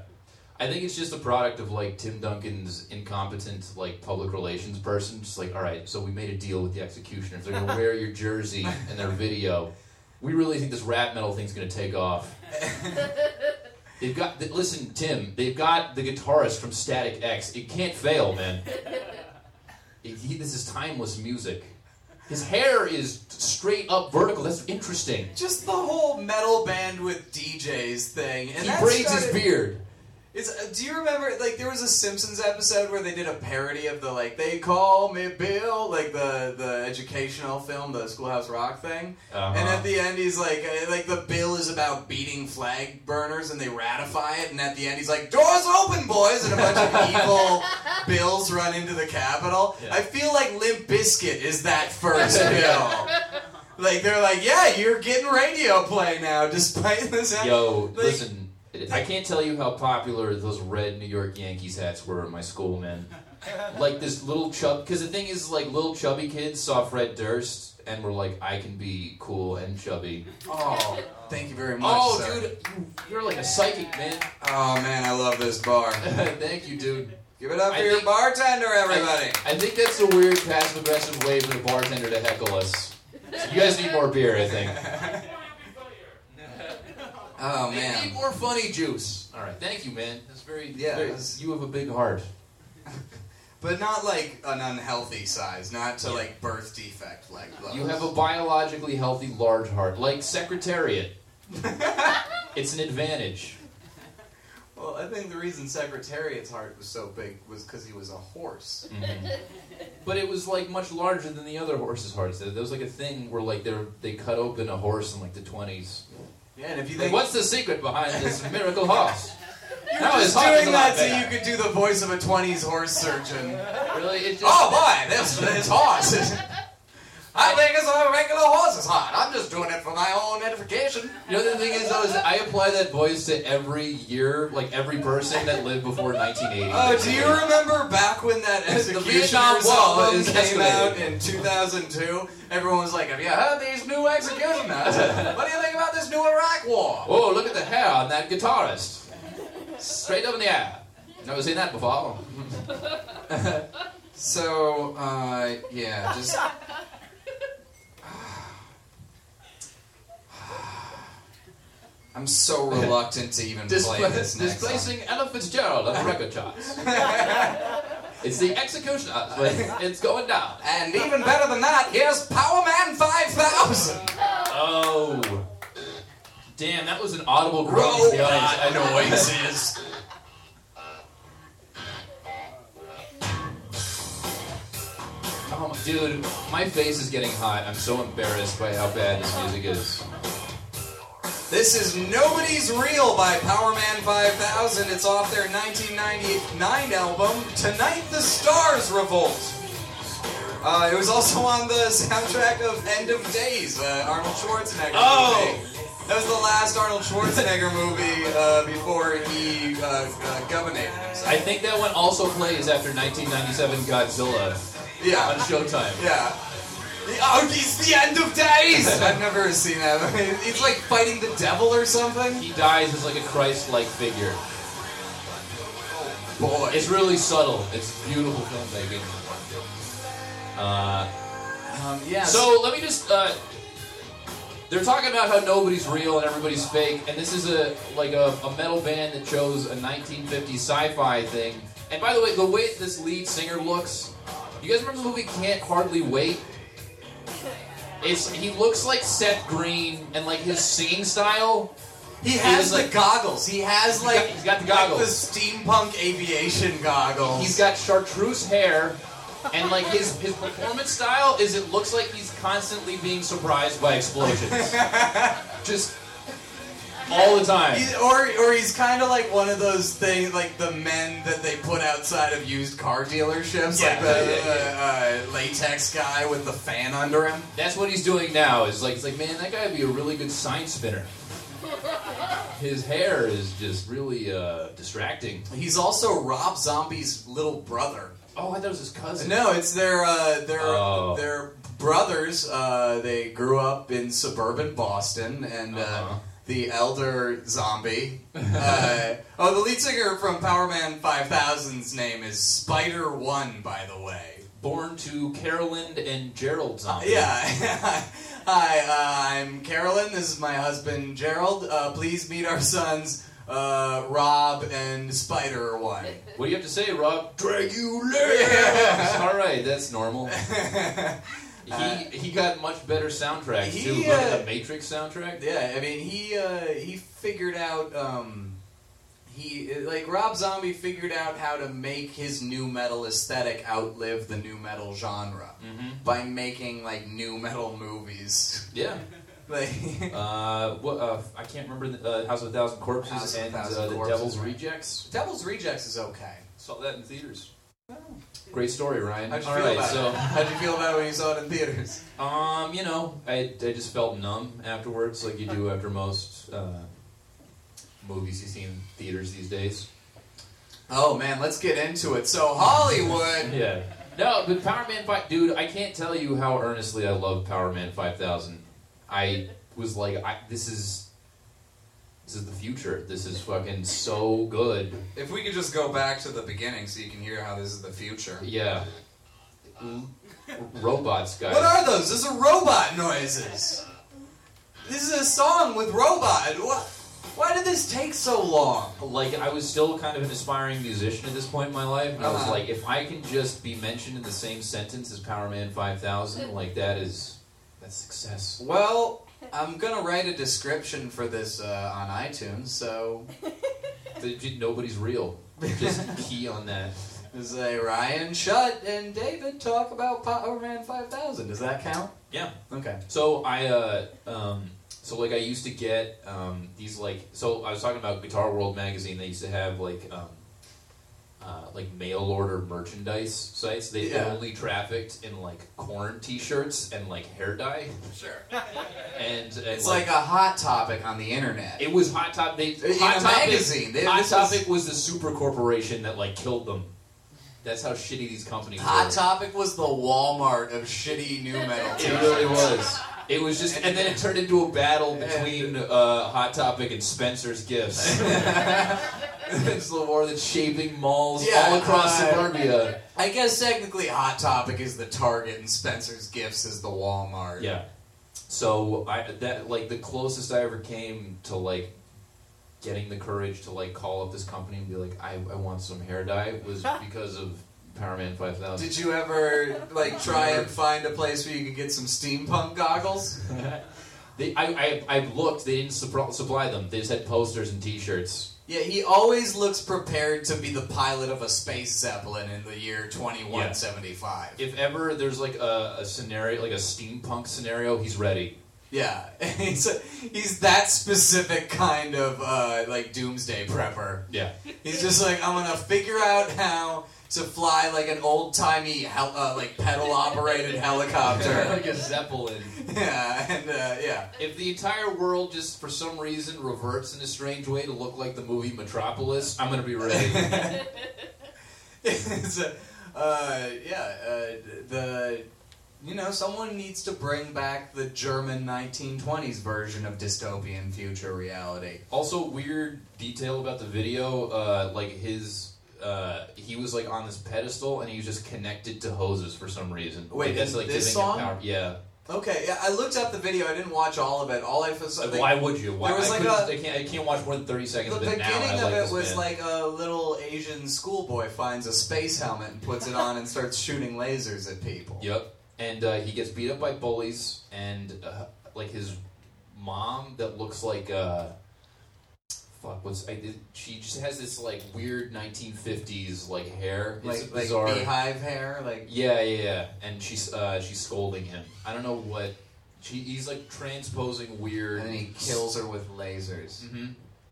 I think it's just a product of like Tim Duncan's incompetent like public relations person. Just like, all right, so we made a deal with the executioners. They're gonna wear your jersey in their video. We really think this rap metal thing's gonna take off. They've got listen, Tim. They've got the guitarist from Static X. It can't fail, man. He- this is timeless music. His hair is straight up vertical. That's interesting. Just the whole metal band with DJs thing. And he braids started- his beard. Is, uh, do you remember like there was a Simpsons episode where they did a parody of the like they call me Bill like the the educational film the Schoolhouse Rock thing Uh-huh. and at the end he's like uh, like the bill is about beating flag burners and they ratify it and at the end he's like doors open boys and a bunch of evil bills run into the Capitol. Yeah. I feel like Limp Bizkit is that first bill. Like they're like, yeah, you're getting radio play now, despite this. Yo, like, listen, I can't tell you how popular those red New York Yankees hats were in my school, man. Like this little chub, because the thing is, like little chubby kids saw Fred Durst and were like, I can be cool and chubby. Oh, thank you very much. Oh, sir. dude, you, you're like a psychic, man. Oh man, I love this bar. Thank you, dude. Give it up for I your think- bartender, everybody. I, I think that's a weird passive aggressive way for the bartender to heckle us. You guys need more beer, I think. Oh They man. need more funny juice. All right, thank you, man. That's very. Yeah, very- that's- you have a big heart. But not like an unhealthy size, not to like birth defect like those. You have a biologically healthy large heart, like Secretariat. It's an advantage. Well, I think the reason Secretariat's heart was so big was because he was a horse. Mm-hmm. But it was like much larger than the other horses' hearts. There was like a thing where like they they cut open a horse in like the twenties. Yeah, and if you think what's the secret behind this miracle horse? you're No, just doing that so you could do the voice of a '20s horse surgeon. Really? It oh, just, Oh boy, this this horse. I think it's a regular horse's heart. I'm just doing it for my own edification. You know the thing is though is I apply that voice to every year, like every person that lived before 1980. Oh, do you remember back when that Executioner's album came out in 2002? Everyone was like, "Have you heard these new Executioners? what do you think about this new Iraq War?" Oh, look at the hair on that guitarist. Straight up in the air. Never seen that before. So, uh, yeah, just. I'm so reluctant to even Displa- play this next Displacing song. Ella Fitzgerald on the record charts. it's the execution. Uh, uh, it's going down. And even better than that, here's Power Man 5000. Oh. Damn, that was an audible groan. I know what this is. Oh, dude, my face is getting hot. I'm so embarrassed by how bad this music is. This is Nobody's Real by Powerman 5000. It's off their 1999 album, Tonight the Stars Revolt. Uh, it was also on the soundtrack of End of Days, uh, Arnold Schwarzenegger Oh! movie. That was the last Arnold Schwarzenegger movie uh, before he uh, uh, governated himself. I think that one also plays after 1997 Godzilla yeah. on Showtime. Yeah. Oh, it's the end of days! I've never seen that. It's like fighting the devil or something. He dies as like a Christ-like figure. Boy. It's really subtle. It's beautiful filmmaking. Uh, um, yeah. so let me just. Uh, they're talking about how nobody's real and everybody's fake, and this is a like a, a metal band that chose a 1950s sci-fi thing. And by the way, the way this lead singer looks, you guys remember the movie Can't Hardly Wait? It's he looks like Seth Green, and like his singing style. He has the like- goggles. He has like got- he's got the like goggles. the steampunk aviation goggles. He's got chartreuse hair, and like his his performance style is it looks like he's constantly being surprised by explosions, just all the time. He- or or he's kind of like one of those things, like the men that they put outside of used car dealerships, Yeah, like the yeah, yeah, Uh, uh, latex guy with the fan under him. That's what he's doing now. Is like it's like man, that guy would be a really good sign spinner. His hair is just really uh, distracting. He's also Rob Zombie's little brother. Oh, I thought it was his cousin. No, it's their uh, their Oh. their brothers. Uh, they grew up in suburban Boston, and uh, Uh-huh. The elder zombie. Uh, oh, the lead singer from Powerman 5000's name is Spider One, by the way. Born to Carolyn and Gerald Zombie. Yeah. Hi, uh, I'm Carolyn. This is my husband Gerald. Uh, please meet our sons uh, Rob and Spider One. What do you have to say, Rob? Dragula. Yeah. All right, that's normal. He he got much better soundtracks he, too. At uh, the Matrix soundtrack. Yeah, I mean he uh, he figured out um, he like Rob Zombie figured out how to make his new metal aesthetic outlive the new metal genre hmm by making like new metal movies. Yeah. like Uh, what? Uh, I can't remember the uh, House of a Thousand Corpses House and Thousand uh, the Devil's right. Rejects. Devil's Rejects is okay. Saw that in theaters. Great story, Ryan. How'd you All feel right, about so it? How'd you feel about it when you saw it in theaters? um, you know, I, I just felt numb afterwards, like you do after most uh, movies you see in theaters these days. Oh man, let's get into it. So Hollywood. Yeah. No, but Powerman Five, dude, I can't tell you how earnestly I love Powerman Five Thousand. I was like, I, this is this is the future. This is fucking so good. If we could just go back to the beginning so you can hear how this is the future. Yeah. Robots, guys. What are those? Those are robot noises. This is a song with robot. What? Why did this take so long? like I was still kind of an aspiring musician at this point in my life, and I was Uh-huh. like, if I can just be mentioned in the same sentence as Powerman Five Thousand, like that is that's success. Well, I'm gonna write a description for this uh, on iTunes, so Nobody's real. Just key on that. say Ryan Shutt and David talk about Powerman 5000. Does that count? Yeah. Okay. So I, uh, um, so like I used to get um, these like, so I was talking about Guitar World magazine. They used to have like, um, uh, like mail order merchandise sites. They Yeah. only trafficked in like Korn T-shirts and like hair dye, Sure. and, and It's like a hot topic on the internet. It was Hot Topic. They, In Hot a Topic, magazine. They- Hot this is- Topic was the super corporation that like killed them. That's how shitty these companies Hot were. Topic was the Walmart of shitty new metal. It really was. It was just, and then it turned into a battle between uh, Hot Topic and Spencer's Gifts. it's the war that's shaping malls Yeah, all across uh, suburbia. I guess technically Hot Topic is the Target and Spencer's Gifts is the Walmart. Yeah. So I that like the closest I ever came to like getting the courage to like call up this company and be like, I, I want some hair dye was because of Powerman Five Thousand. Did you ever like try and find a place where you could get some steampunk goggles? They, I, I, I looked. They didn't supply, supply them. They just had posters and T-shirts. Yeah, he always looks prepared to be the pilot of a space zeppelin in the year 2175. If ever there's like a, a scenario, like a steampunk scenario, he's ready. Yeah, he's a, he's that specific kind of uh, like doomsday prepper. Yeah. He's just like I'm gonna figure out how to fly like an old timey hel- uh, like pedal operated helicopter. like a zeppelin. yeah, and uh, yeah. If the entire world just for some reason reverts in a strange way to look like the movie Metropolis, I'm gonna be ready. it's a, uh, yeah, uh, the you know someone needs to bring back the German 1920s version of dystopian future reality. also, weird detail about the video, uh, like his. Uh, he was like on this pedestal and he was just connected to hoses for some reason. Wait, like, that's like this song? power. Yeah. Okay, yeah, I looked up the video. I didn't watch all of it. All I was Like, why would you? Why? there was I, like a- I can't. I can't watch more than thirty seconds The now. beginning I of like it was band. like a little Asian schoolboy finds a space helmet and puts it on and starts shooting lasers at people. Yep. And uh, he gets beat up by bullies, and uh, like his mom that looks like uh, fuck. What's I did, she just has this like weird 1950s like hair. It's Like, like bizarre. beehive hair, like Yeah, yeah, yeah. And she's uh, she's scolding him. I don't know what. She, he's like transposing weird. and then he kills her with lasers. mm-hmm.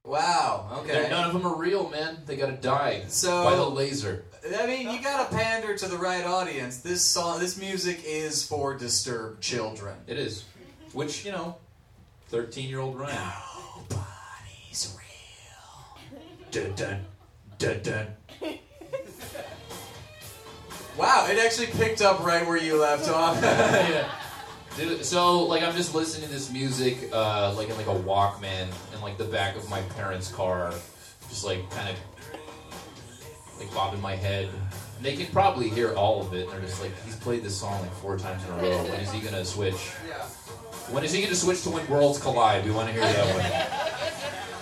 Wow. Okay. None of them are real, man. They gotta die So- by the laser. I mean, you gotta pander to the right audience. This song, this music is for disturbed children. It is, which you know, thirteen-year-old Ryan. Dun dun dun dun. Wow, it actually picked up right where you left off. yeah. Dude, so like I'm just listening to this music, uh, like in like a Walkman in like the back of my parents' car, just like kind of like bobbing my head. And they can probably hear all of it. And they're just like, he's played this song like four times in a row. When is he gonna switch? yeah. When is he gonna switch to when worlds collide? We want to hear that one.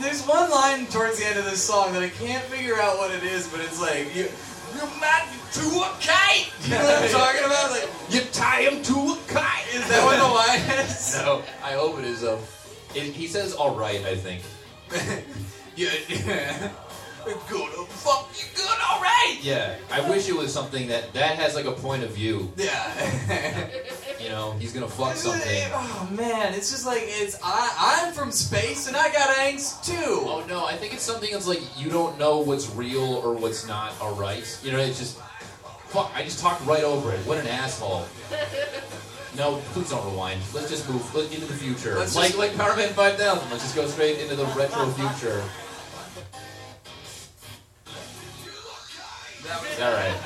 There's one line towards the end of this song that I can't figure out what it is, but it's like you, you're mad to a kite. You know what I'm talking about? Like, You tie him to a kite. is that what the line is? No, I hope it is though. It, he says all right, I think. yeah, yeah. Good, fuck you, good, all right. Yeah, I wish it was something that that has like a point of view. Yeah. You know, he's gonna fuck something. Oh man, it's just like it's I I'm from space and I got angst too. Oh no, I think it's something that's like you don't know what's real or what's not alright. You know, it's just fuck. I just talked right over it. What an asshole. No, please don't rewind. Let's just move. Let's get into the future. Let's like just- like Powerman 5000. Let's just go straight into the retro future. All right.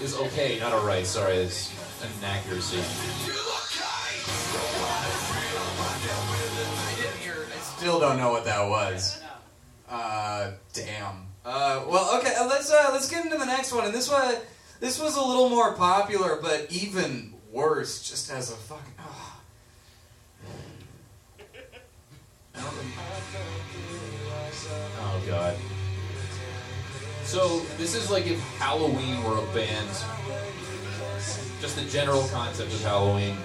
Is okay, not alright. Sorry, it's an inaccuracy. I didn't hear. I still don't know what that was. Uh, damn. Uh, well, okay. uh, Let's uh, let's get into the next one. And this one, this was a little more popular, but even worse, just as a fucking. Oh. Oh god. So this is like if Halloween were a band. Just the general concept of Halloween.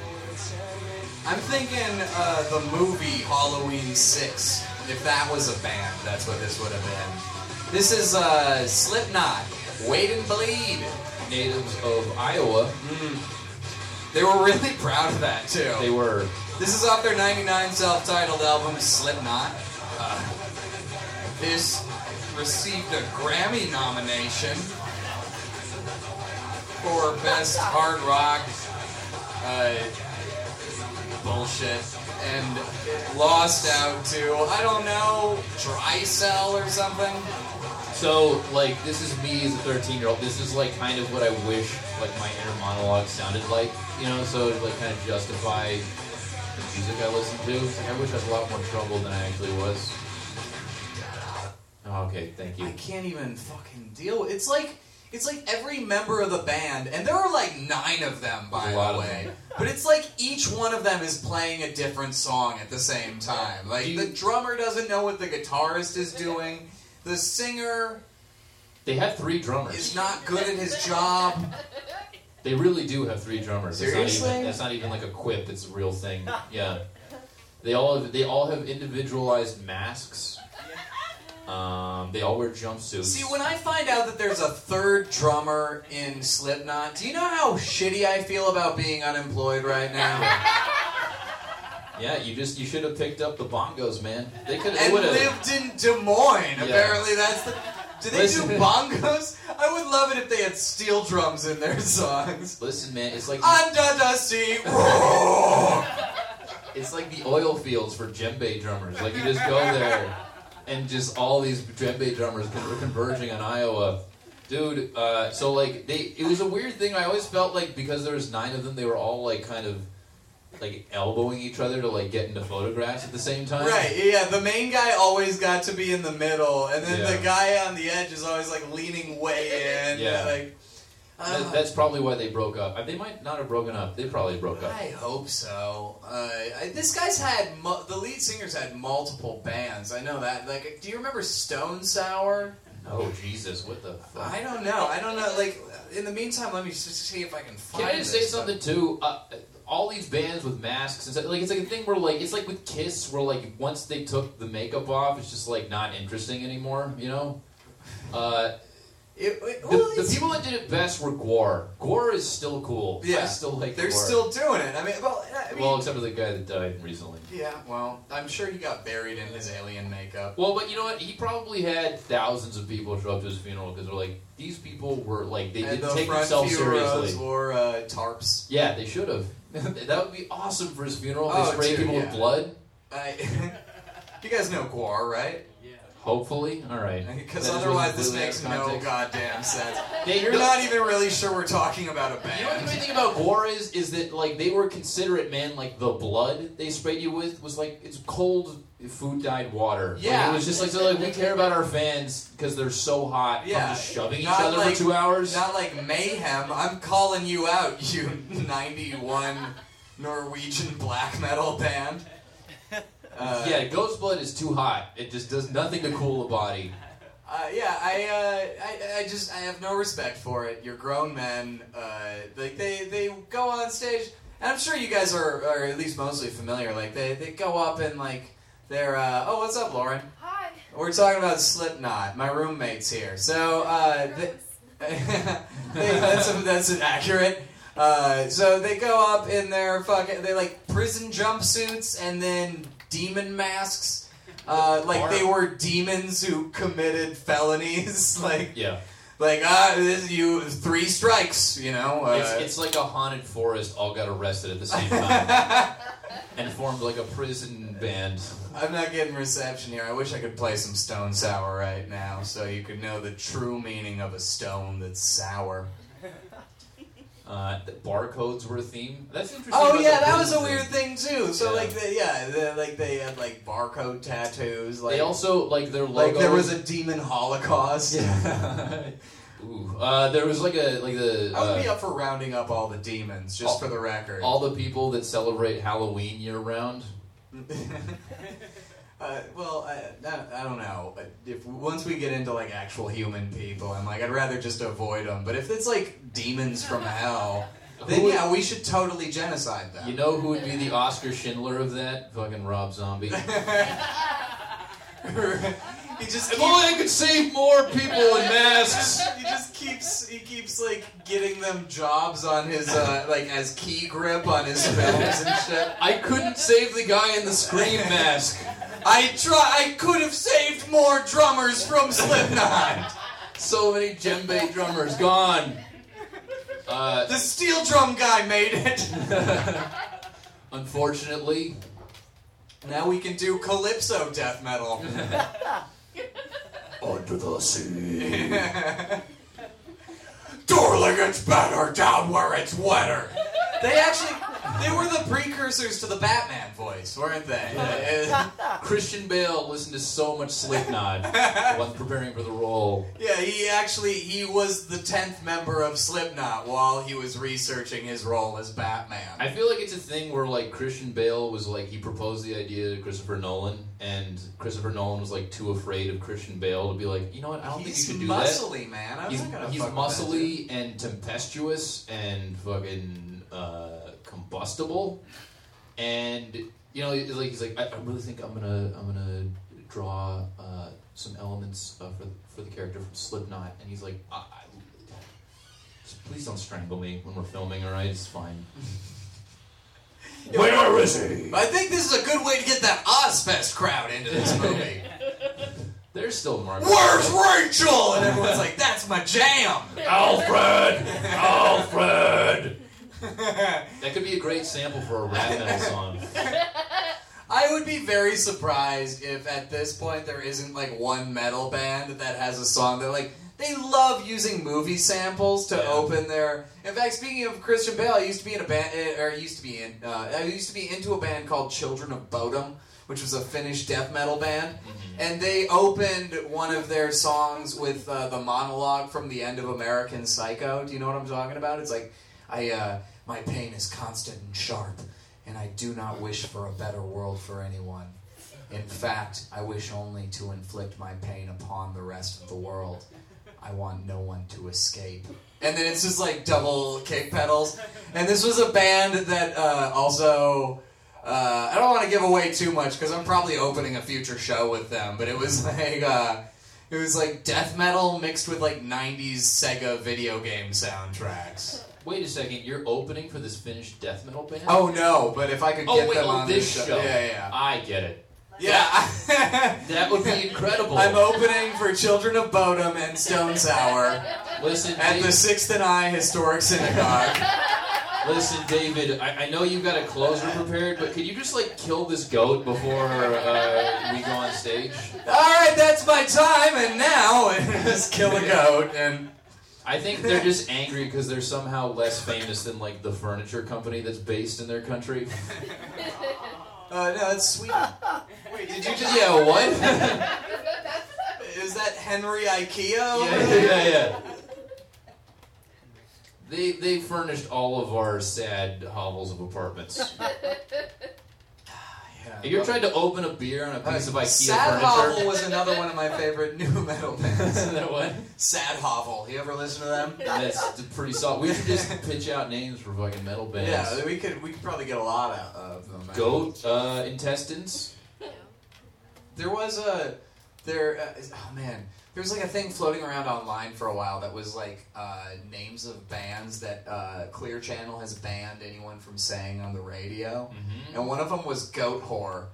I'm thinking uh, the movie Halloween Six. If that was a band, that's what this would have been. This is uh, Slipknot. Wait and bleed. Natives of Iowa, They were really proud of that too. they were This is off their 99 self-titled album, Slipknot. Uh, this received a Grammy nomination for Best Hard Rock uh, Bullshit. And lost out to, I don't know, Dry Cell or something. so like this is me as a 13 year old. This is like kind of what I wish like my inner monologue sounded like, you know. So to like kind of justify the music I listen to. Like, I wish I was a lot more trouble than I actually was. Oh, okay, thank you. I can't even fucking deal with It's like it's like every member of the band, and there are like nine of them, by There's a lot the way. But it's like each one of them is playing a different song at the same time. Like you- the drummer doesn't know what the guitarist is doing. The singer They have three drummers. is not good at his job. They really do have three drummers. It's not Seriously? even, that's not even like a quip. It's a real thing. Yeah. They all have, they all have individualized masks. Um, they all wear jumpsuits. See, when I find out that there's a third drummer in Slipknot, do you know how shitty I feel about being unemployed right now? yeah, you just you should have picked up the bongos, man. They could. And have. lived in Des Moines. Apparently, that's the. Do they Listen. do bongos? I would love it if they had steel drums in their songs. Listen, man, it's like Under the sea. it's like the oil fields for djembe drummers. Like you just go there, and just all these djembe drummers converging on Iowa. Dude, uh, so like they, it was a weird thing. I always felt like because there was nine of them, they were all like kind of like elbowing each other to like get into photographs at the same time. Right, yeah, the main guy always got to be in the middle, and then Yeah. the guy on the edge is always like leaning way in. Yeah. Like, That- uh, that's probably why they broke up. Uh, They might not have broken up. They probably broke up. I hope so. Uh, I, this guy's had mu- the lead singer's had multiple bands. I know that. Like, do you remember Stone Sour? Oh Jesus, what the fuck? I don't know. I don't know. Like, in the meantime, let me just see if I can find. Can I just say something too? Uh, all these bands with masks and stuff, like it's like a thing where like it's like with Kiss, where like once they took the makeup off, it's just like not interesting anymore. You know. Uh, It, it, the, well, the people that did it best were GWAR. GWAR is still cool. I still like. they're GWAR. still doing it. I mean, well, I mean, Well, except for the guy that died recently. yeah. Well, I'm sure he got buried in his alien makeup. Well, but you know what? He probably had thousands of people show up to his funeral because they're like, these people were like, they didn't the take themselves seriously. wore uh, tarps. Yeah, they should have. that would be awesome for his funeral. They Oh, spray people yeah. with blood. I, you guys know GWAR, right? Hopefully, all right. Because otherwise, this really makes no goddamn sense. They- You're not even really sure we're talking about a band. You know what the band. thing about GWAR is? Is that like they were considerate, man. Like the blood they sprayed you with was like it's cold food dyed water. Like, Yeah. it was just like so like we care about our fans because they're so hot Yeah, from just shoving each other like- for two hours. Not like mayhem. I'm calling you out, you 91 Norwegian black metal band. Uh, yeah, ghost blood is too hot. It just does nothing to cool the body. Uh, yeah, I, uh, I, I just, I have no respect for it. You're grown men. Uh, like they, they go on stage, and I'm sure you guys are, are at least mostly familiar. Like they, they go up and like they're, uh, oh, what's up, Lauren? Hi. We're talking about Slipknot. My roommate's here, so uh, they, they, that's that's accurate. Uh, so they go up in their fucking, they like prison jumpsuits and then demon masks. Uh, like they were demons who committed felonies. like, Yeah, like ah, this you three strikes. You know. Uh, it's, it's like a haunted forest all got arrested at the same time and formed like a prison band. I'm not getting reception here. I wish I could play some Stone Sour right now, so you could know the true meaning of a stone that's sour. Uh, the barcodes were a theme. That's interesting. Oh yeah, that was a weird thing. too. So Yeah. like, they, yeah, they, like they had like barcode tattoos. Like, They also like their logo. like there was a demon holocaust. Yeah. Ooh, uh, there was like a like the I would be uh, up for rounding up all the demons, just all- for the record. all the people that celebrate Halloween year round. uh, well, I, I, I don't know. If once we get into like actual human people, I'm like, I'd rather just avoid them. But if it's like demons from hell, then Who- yeah, we should totally genocide them. You know who would be the Oskar Schindler of that? Fucking Rob Zombie. he just if keeps, only I could save more people in masks. he just keeps he keeps like getting them jobs on his uh, like as key grip on his films and shit. I couldn't save the guy in the Scream mask. I try. I could have saved more drummers from Slipknot. So many djembe drummers gone. Uh, the steel drum guy made it. unfortunately, Now we can do calypso death metal. under the sea. Darling, it's better down where it's wetter. They actually, they were the precursors to the Batman voice, weren't they? Christian Bale listened to so much Slipknot while preparing for the role. Yeah, he actually he was the tenth member of Slipknot while he was researching his role as Batman. I feel like it's a thing where like Christian Bale was like he proposed the idea to Christopher Nolan, and Christopher Nolan was like too afraid of Christian Bale to be like, you know what, I don't he's think you should do that. He's muscly, man. I'm He's, not gonna he's fuck with that dude. muscly and tempestuous and fucking uh, combustible, and you know, he's like he's like I, I really think I'm gonna I'm gonna draw uh, some elements uh, for for the character from Slipknot, and he's like, I, I, just please don't strangle me when we're filming, all right? It's fine. Where is he? I think this is a good way to get that Ozzfest crowd into this movie. There's still Mark. Where's Rachel? And everyone's like, "That's my jam." Alfred? Alfred! that could be a great sample for a rap metal song. I would be very surprised if at this point there isn't like one metal band that has a song that like they love using movie samples to Yeah. open their. In fact, speaking of Christian Bale, I used to be in a band, eh, or I used to be in, uh, I used to be into a band called Children of Bodom, which was a Finnish death metal band, and they opened one of their songs with uh, the monologue from the end of American Psycho. Do you know what I'm talking about? It's like, I, uh, my pain is constant and sharp, and I do not wish for a better world for anyone. In fact, I wish only to inflict my pain upon the rest of the world. I want no one to escape. And then it's just like double kick pedals. And this was a band that uh, also. Uh, I don't want to give away too much because I'm probably opening a future show with them, but it was like. Uh, it was like death metal mixed with like 90s Sega video game soundtracks. Wait a second, you're opening for this Finnish death metal band? Oh no, but if I could Oh, get wait, them oh, on this this show. Yeah, yeah. I get it. Yeah. That would be incredible. I'm opening for Children of Bodom and Stone Sour Listen, at Dave- the Sixth and I Historic Synagogue. listen, David. I, I know you've got a closer prepared, but could you just like kill this goat before uh, we go on stage? All right, that's my time, and now just kill a goat and. I think they're just angry because they're somehow less famous than like the furniture company that's based in their country. Uh, no, it's Sweden. Wait, did you just? Yeah, what? Is that Henry IKEA? yeah, yeah, yeah. They they furnished all of our sad hovels of apartments. Yeah. Have you ever tried to open a beer on a piece of IKEA Sad furniture? Hovel was another one of my favorite new metal bands. that what? Sad Hovel. You ever listen to them? That's pretty solid. We should just pitch out names for fucking metal bands. Yeah, we could we could probably get a lot out of them. Goat uh, intestines. There was a there. Uh, oh man, there was like a thing floating around online for a while that was like uh, names of bands that uh, Clear Channel has banned anyone from saying on the radio, Mm-hmm. and one of them was Goat Whore.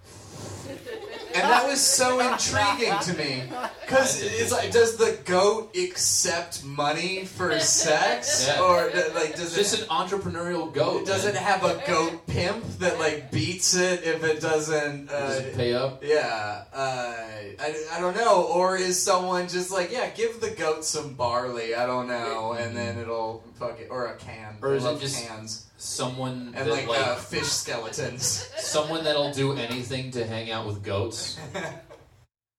And that was so intriguing to me because it's like, does the goat accept money for sex, Yeah. or like It's does just it? an entrepreneurial goat. Does man. it have a goat pimp that like beats it if it doesn't? Uh, Does it pay up? yeah, uh, I, I don't know. Or is someone just like, yeah, give the goat some barley, I don't know, and then it'll fuck it, or a can. Or is it just- cans. Someone And that like, like uh, fish skeletons. someone that'll do anything to hang out with goats.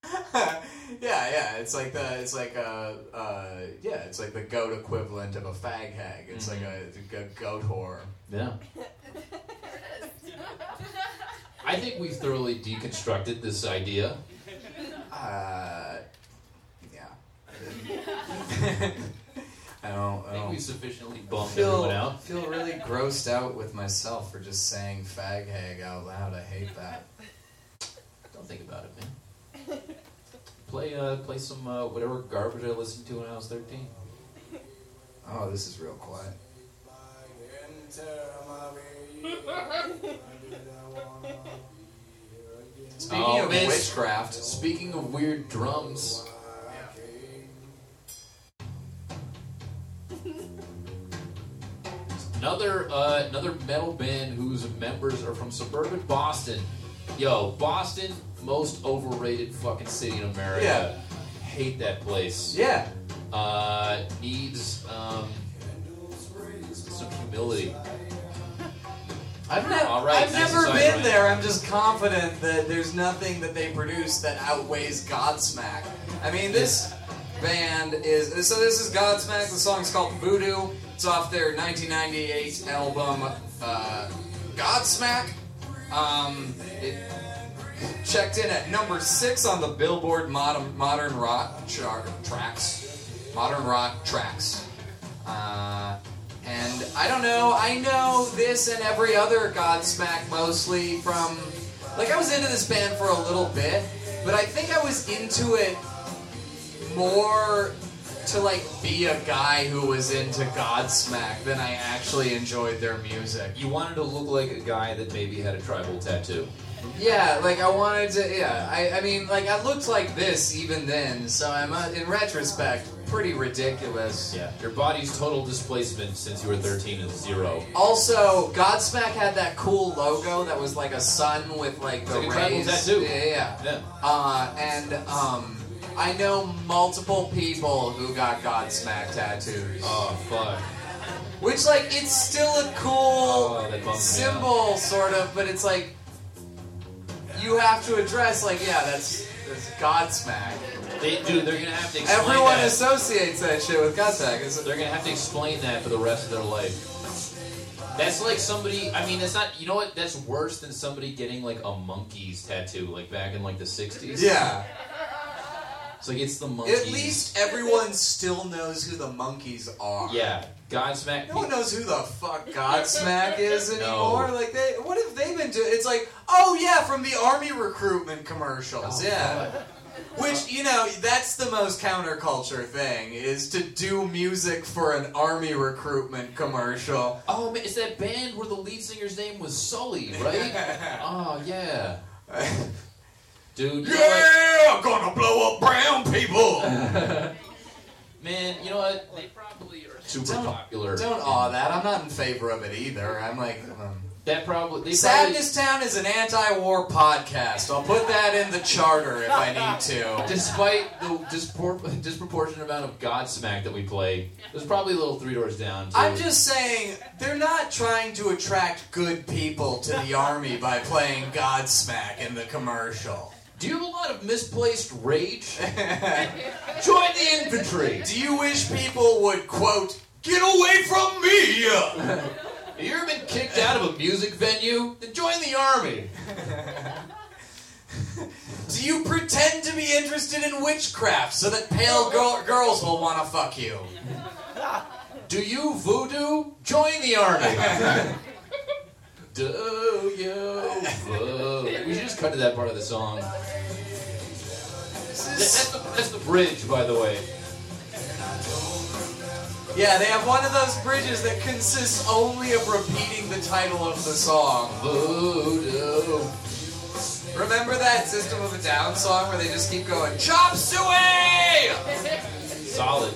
yeah, yeah, it's like the, it's like a, uh, yeah, it's like the goat equivalent of a fag hag. It's like a, a goat whore. Yeah. I think we've thoroughly deconstructed this idea. Uh, yeah. I don't. I I think don't we've sufficiently bummed feel, everyone out. feel really grossed out with myself for just saying fag hag out loud. I hate that. Don't think about it, man. Play uh, play some uh, whatever garbage I listened to when I was thirteen. Oh, this is real quiet. Speaking Oh, of man. witchcraft, Speaking of weird drums, another uh, another metal band whose members are from suburban Boston. Yo, Boston, most overrated fucking city in America. Yeah. Hate that place. yeah, Uh, needs um, some humility. I've, ne- All right, I've never been Ryan. there. I'm just confident that there's nothing that they produce that outweighs Godsmack. I mean, this band is so. This is Godsmack. The song's called Voodoo. It's off their 1998 album uh, Godsmack. Um, it checked in at number six on the Billboard Modern, modern Rock chart tracks. Modern Rock tracks. Uh, and I don't know, I know this and every other Godsmack mostly from. Like, I was into this band for a little bit, but I think I was into it more to, like, be a guy who was into Godsmack than I actually enjoyed their music. You wanted to look like a guy that maybe had a tribal tattoo. Yeah, like I wanted to. Yeah, I, I mean, like I looked like this even then. So I'm, uh, in retrospect, pretty ridiculous. Yeah. Your body's total displacement since you were 13 is zero. Also, Godsmack had that cool logo that was like a sun with like the like rays. tattoo. Yeah, yeah. Yeah. Uh, and um, I know multiple people who got Godsmack tattoos. Oh, fuck. Which, like, it's still a cool Oh, that bums me out. symbol, sort of, but it's like you have to address, like, yeah, that's that's Godsmack. They, dude, they're gonna have to explain Everyone that. associates that shit with Godsmack. It's, They're gonna have to explain that for the rest of their life. That's like somebody. I mean, that's not. You know what? That's worse than somebody getting like a Monkees' tattoo, like back in like the '60s. yeah. Like it's the Monkees. At least everyone still knows who the Monkees are. Yeah. Godsmack. No one knows who the fuck Godsmack is No. anymore. Like they, what have they been doing? It's like, oh yeah, from the army recruitment commercials. Oh, yeah. fuck. Which, you know, that's the most counterculture thing, is to do music for an army recruitment commercial. Oh man, it's that band where the lead singer's name was Sully, right? oh yeah. Dude, you know what? yeah, I'm gonna blow up brown people! man, you know what? They probably are super Don't- popular. Don't awe that. I'm not in favor of it either. I'm like, um, That probably they Sadness Town is an anti-war podcast. I'll put that in the charter if I need to. Despite the dispor- disproportionate amount of Godsmack that we play, there's probably a little three doors down. Too. I'm just saying, they're not trying to attract good people to the army by playing Godsmack in the commercial. Do you have a lot of misplaced rage? Join the infantry. Do you wish people would, quote, get away from me? Have you ever been kicked out of a music venue? Then join the army. Do you pretend to be interested in witchcraft so that pale girl- girls will want to fuck you? Do you voodoo? Join the army. Do voodoo? We should just cut to that part of the song. That's the, that's the bridge, by the way. Yeah, they have one of those bridges that consists only of repeating the title of the song. Voodoo. Remember that System of a Down song where they just keep going, Chop Suey! Solid.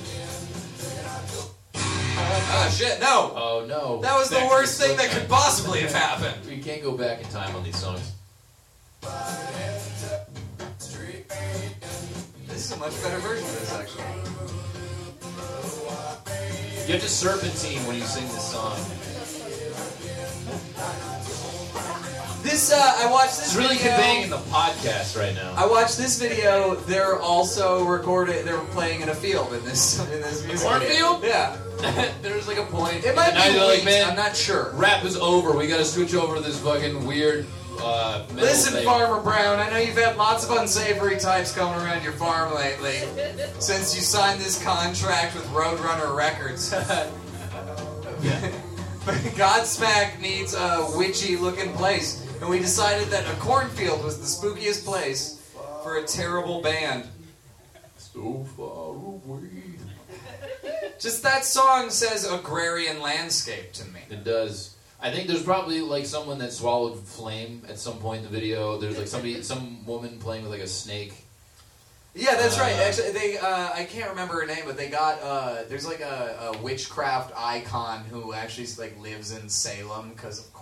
Oh shit, no! Oh no. That was the Back to worst thing that could possibly have happened. We can't go back in time on these songs. This is a much better version of this, actually. You have to serpentine when you sing this song. This, uh, I watched this It's really video. conveying in the podcast right now. I watched this video. They're also recorded. They're playing in a field in this in this music. Cornfield? Yeah, There's like a point. it might be like, man, I'm not sure. rap is over. We gotta switch over to this fucking weird uh, Listen, thing. Farmer Brown. I know you've had lots of unsavory types coming around your farm lately since you signed this contract with Roadrunner Records. But Godsmack needs a witchy-looking place, and we decided that a cornfield was the spookiest place for a terrible band. So far away. Just that song says agrarian landscape to me. It does. I think there's probably like someone that swallowed flame at some point in the video. There's like somebody, some woman playing with like a snake. Yeah, that's right. Uh, Actually, they uh, I can't remember her name, but they got uh, there's like a, a witchcraft icon who actually like lives in Salem because of course. It's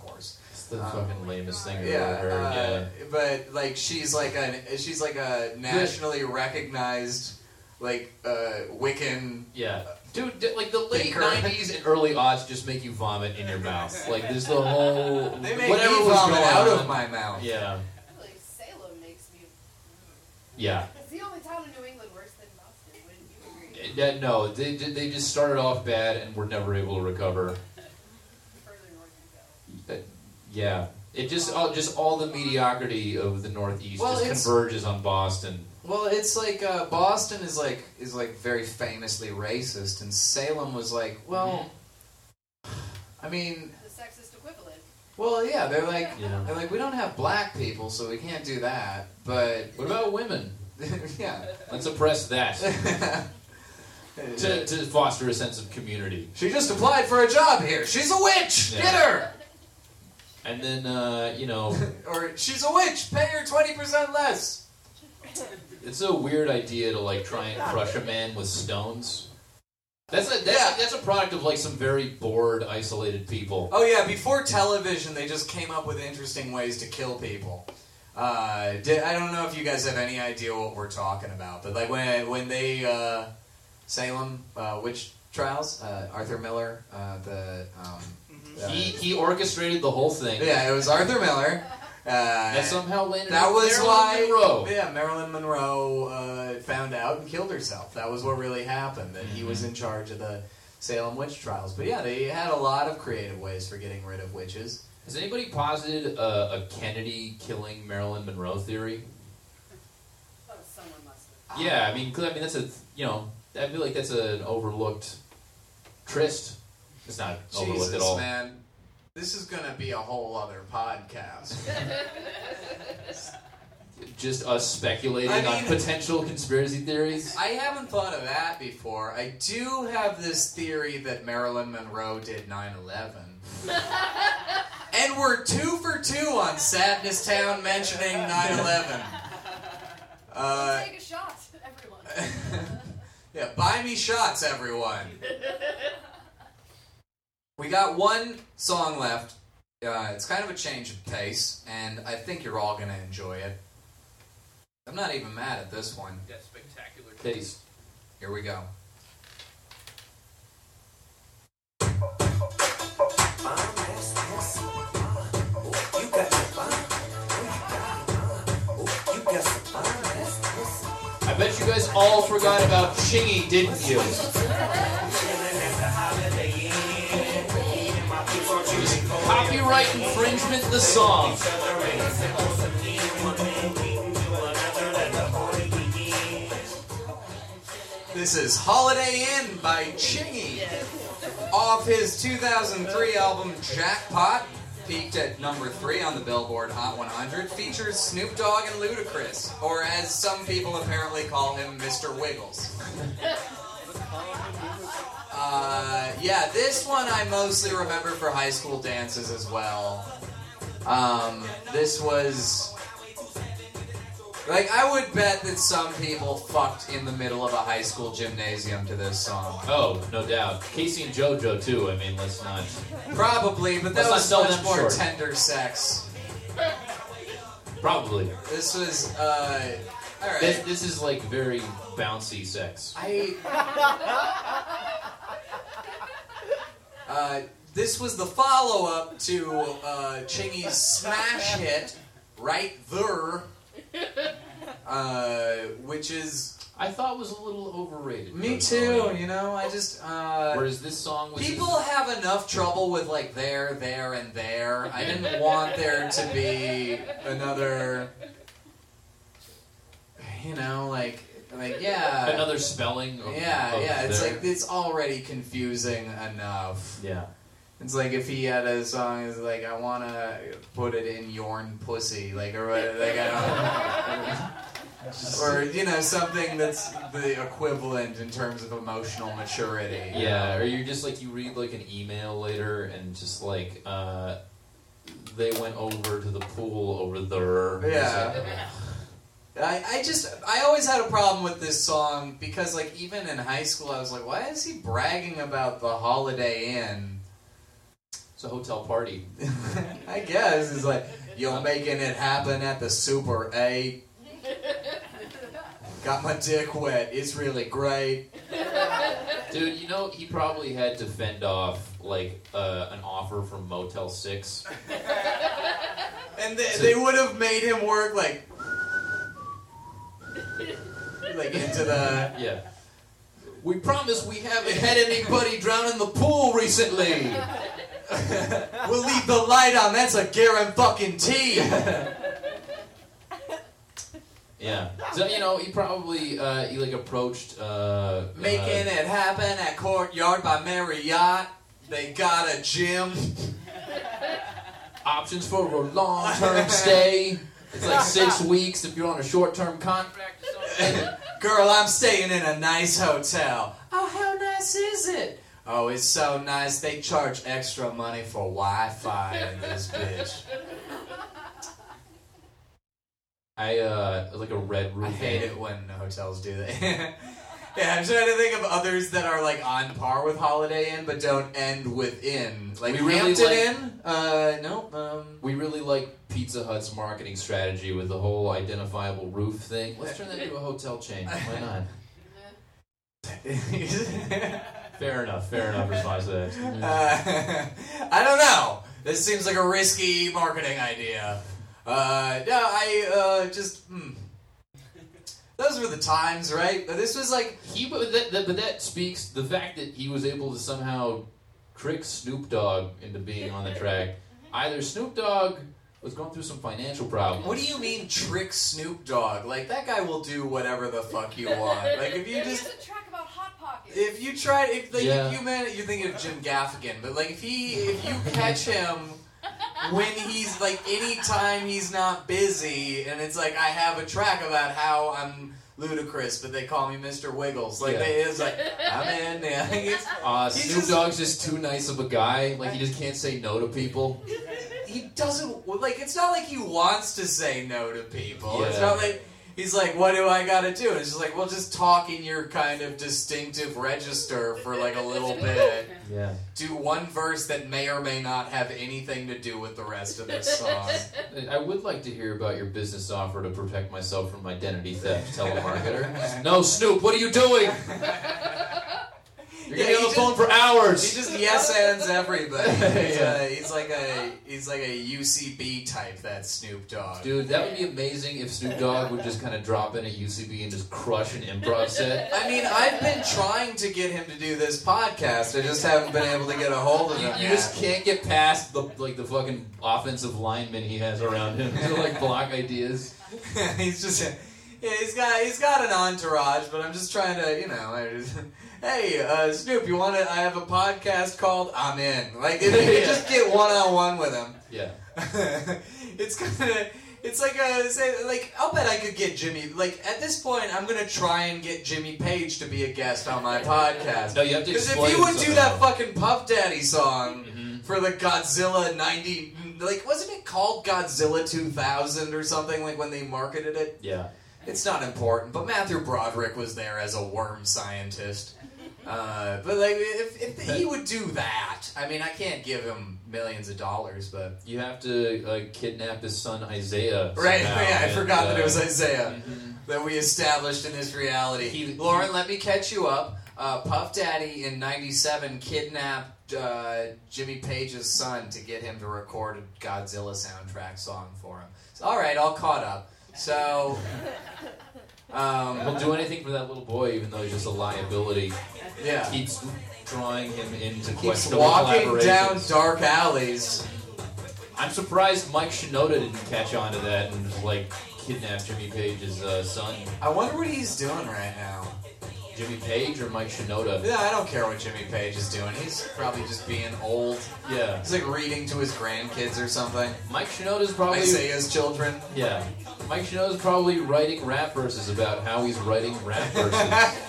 the Um, fucking lamest thing I've Yeah, ever heard. uh, yeah. but like she's like a she's like a nationally recognized like uh, Wiccan. Yeah. Dude, d- like the late Thinker. 90s and early aughts just make you vomit in your mouth. Like, there's the whole. They make whatever me was vomit going out on. of my mouth. Yeah. I like Salem makes me. Yeah. It's the only town in New England worse than Boston. Wouldn't you agree? Yeah, no, they, they just started off bad and were never able to recover. Further north you go. Uh, Yeah. It just all, just all the mediocrity of the Northeast Well, just converges on Boston. Well, it's like uh, Boston is like is like very famously racist, and Salem was like, well, I mean, The sexist equivalent. well, yeah, they're like, Yeah. they're like, we don't have black people, so we can't do that. But What about women? yeah, Let's oppress that to, to foster a sense of community. she just applied for a job here. She's a witch. Yeah. Get her. And then, uh, you know, or she's a witch. Pay her twenty percent less. it's a weird idea to like try and crush a man with stones. That's a that's, Yeah. a, that's a product of like some very bored, isolated people. Oh yeah, before television, they just came up with interesting ways to kill people. Uh, di- I don't know if you guys have any idea what we're talking about, but like when when they uh, Salem uh, witch trials, uh, Arthur Miller, uh, the um, uh, He he orchestrated the whole thing. yeah, it was Arthur Miller. Uh, That somehow landed. that with was Marilyn why Monroe. yeah Marilyn Monroe uh, found out and killed herself. That was what really happened. That he Mm-hmm. was in charge of the Salem witch trials. But yeah, they had a lot of creative ways for getting rid of witches. Has anybody posited a, a Kennedy killing Marilyn Monroe theory? Oh, someone must have. Yeah, I mean, 'cause, I mean that's a you know I feel like that's an overlooked tryst. It's not overlooked Jesus, at all. man. This is going to be a whole other podcast. Just us speculating I on potential conspiracy theories. I haven't thought of that before. I do have this theory that Marilyn Monroe did 9 11. and we're two for two on Sadness Town mentioning 9 11. Uh, Take a shot, everyone. yeah, buy me shots, everyone. We got one song left. Uh, it's kind of a change of pace, and I think you're all going to enjoy it. I'm not even mad at this one. That spectacular taste. Here we go. I bet you guys all forgot about Chingy, didn't you? Copyright infringement the song. This is Holiday Inn by Chingy. Off his 2003 album Jackpot, peaked at number 3 on the Billboard Hot 100, features Snoop Dogg and Ludacris, or as some people apparently call him, Mr. Wiggles. Uh, yeah, this one I mostly remember for high school dances as well. Um, this was. Like, I would bet that some people fucked in the middle of a high school gymnasium to this song. Oh, no doubt. K-Ci and JoJo too. I mean, let's not. Probably, but that Let's not was sell much them more short. tender sex. Probably. This was, uh. Alright. This, this is like very bouncy sex. I. Uh, this was the follow up to uh, Chingy's smash hit, Right There, uh, which is. I thought was a little overrated. Me personally. too, you know? I just. Uh, Whereas this song was. People have enough trouble with like there, there, and there. I didn't want there to be another. You know, like, like yeah, another spelling. Of, yeah, of yeah. It's there. like it's already confusing enough. Yeah. It's like if he had a song is like I wanna put it in yorn pussy, like or what- like I don't, know or you know something that's the equivalent in terms of emotional maturity. Yeah, know? or you're just like you read like an email later and just like uh, they went over to the pool over there. Yeah. I, I just I always had a problem with this song because like even in high school I was like why is he bragging about the Holiday Inn? It's a hotel party. I guess it's like you're making it happen at the Super Eight. Got my dick wet. It's really great. Dude, you know he probably had to fend off like uh, an offer from Motel Six. And they, they would have made him work like, like into the. Yeah. We promise we haven't had anybody drown in the pool recently. We'll leave the light on. That's a T. Yeah. So you know he probably uh, he like approached uh, Making uh, it happen at Courtyard by Marriott. They got a gym. options for a long term stay. It's like six weeks if you're on a short term contract or something. Girl, I'm staying in a nice hotel. Oh, how nice is it? Oh, it's so nice. They charge extra money for Wi-Fi in this bitch. I uh like a red roof. I hate it when hotels do that. yeah, I'm trying to think of others that are like on par with Holiday Inn, but don't end with inn. Like We really Hampton like- Inn. Uh, nope. Um, We really like Pizza Hut's marketing strategy with the whole identifiable roof thing. Let's turn that into a hotel chain. Why not? Fair enough. Fair enough response to that. Uh, I don't know. This seems like a risky marketing idea. Uh, no, I uh, just. Hmm. Those were the times, right? But This was like. He, but that, that, but that speaks the fact that he was able to somehow trick Snoop Dogg into being on the track. Either Snoop Dogg was going through some financial problems. What do you mean trick Snoop Dogg? Like that guy will do whatever the fuck you want. Like if you There's just a track about hot pockets. if you try if like Yeah. if you man you're thinking of Jim Gaffigan, but like if he if you catch him when he's like anytime he's not busy and it's like I have a track about how I'm ludicrous, but they call me Mr. Wiggles. Like Yeah. they it's like I'm in yeah. It's, Uh, He's Snoop just- Dogg's just too nice of a guy. Like he just can't say no to people. he doesn't like it's not like he wants to say no to people. It's not like he's like, what do I gotta do? It's just like, well just talk in your kind of distinctive register for like a little bit. Yeah. Do one verse that may or may not have anything to do with the rest of this song. I would like to hear about your business offer to protect myself from identity theft, telemarketer. no, Snoop, what are you doing? You're Yeah, getting on the phone for hours. He just yes ands everybody. He's, Yeah. uh, he's like a he's like a UCB type. That Snoop Dogg. Dude, that would be amazing if Snoop Dogg would just kind of drop in at UCB and just crush an improv set. I mean, I've been trying to get him to do this podcast. I just haven't been able to get a hold of You, him. you yet. just can't get past the like the fucking offensive linemen he has around him to like block ideas. he's just yeah, he's got he's got an entourage, but I'm just trying to you know. I just, hey, uh, Snoop, you want to? I have a podcast called I'm In. Like if you could just get one on one with him, Yeah. it's kind of. It's like a say like I'll bet I could get Jimmy like at this point I'm gonna try and get Jimmy Page to be a guest on my podcast. No, you have to Because if you would do that fucking Puff Daddy song Mhm. for the Godzilla 90, like, wasn't it called Godzilla 2000 or something, like when they marketed it? Yeah. It's not important, but Matthew Broderick was there as a worm scientist. Uh, but, like, if, if he would do that, I mean, I can't give him millions of dollars, but. You have to uh, kidnap his son Isaiah. Right, somehow, yeah, I and, forgot that it was uh, Isaiah mhm. that we established in this reality. He- Lauren, let me catch you up. Uh, Puff Daddy in '97 kidnapped uh, Jimmy Page's son to get him to record a Godzilla soundtrack song for him. So, all right, all caught up. So, He'll um, do anything for that little boy, even though he's just a liability. yeah, Keeps drawing him into keeps questionable walking down collaborations. dark alleys. I'm surprised Mike Shinoda didn't catch on to that and just, like kidnap Jimmy Page's uh, son. I wonder what he's doing right now. Jimmy Page or Mike Shinoda? Yeah, I don't care what Jimmy Page is doing. He's probably just being old. Yeah. He's like reading to his grandkids or something. Mike Shinoda's probably Isaiah's children. yeah. Mike Shinoda's probably writing rap verses about how he's writing rap verses.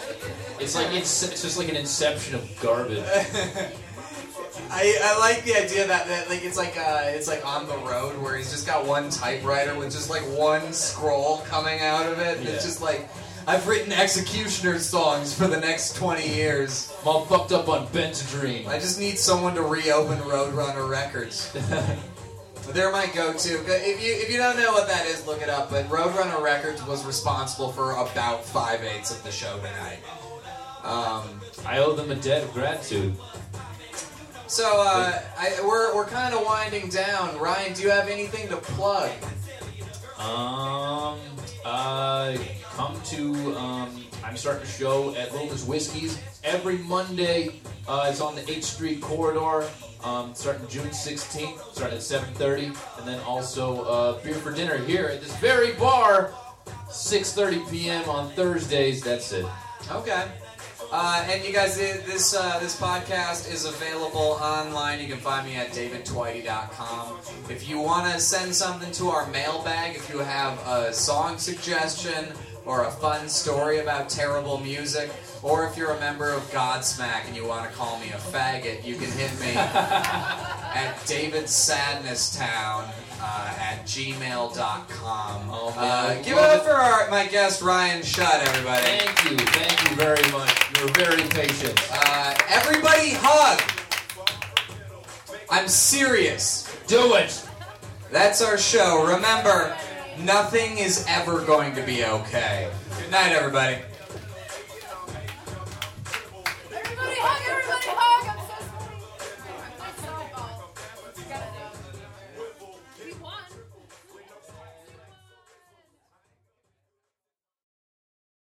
it's like it's, it's just like an inception of garbage. I, I like the idea that, that like it's like uh, it's like on the road where he's just got one typewriter with just like one scroll coming out of it. And It's just like I've written executioner songs for the next twenty years. I'm all fucked up on Benzedrine. I just need someone to reopen Roadrunner Records. They're my go-to. If you if you don't know what that is, look it up. But Roadrunner Records was responsible for about five eighths of the show tonight. Um, I owe them a debt of gratitude. so uh, I, we're we're kind of winding down. Ryan, do you have anything to plug? Um, uh, come to, um, I'm starting a show at Roma's Whiskies every Monday. Uh, it's on the 8th Street corridor. Um, starting June 16th, starting at 7.30. And then also uh, beer for dinner here at this very bar, 6.30 p.m. on Thursdays. That's it. Okay. Uh, and you guys, this uh, this podcast is available online. You can find me at davidtveite.com. If you want to send something to our mailbag, if you have a song suggestion or a fun story about terrible music, or if you're a member of Godsmack and you want to call me a faggot, you can hit me at davidsadnesstown uh, at gmail.com. Uh, oh, uh, give it up for our, my guest, Ryan Shutt, everybody. Thank you. Thank you very much. You were very patient. Uh, everybody hug. I'm serious. Do it. That's our show. Remember, nothing is ever going to be okay. Good night, everybody. Everybody hug everybody.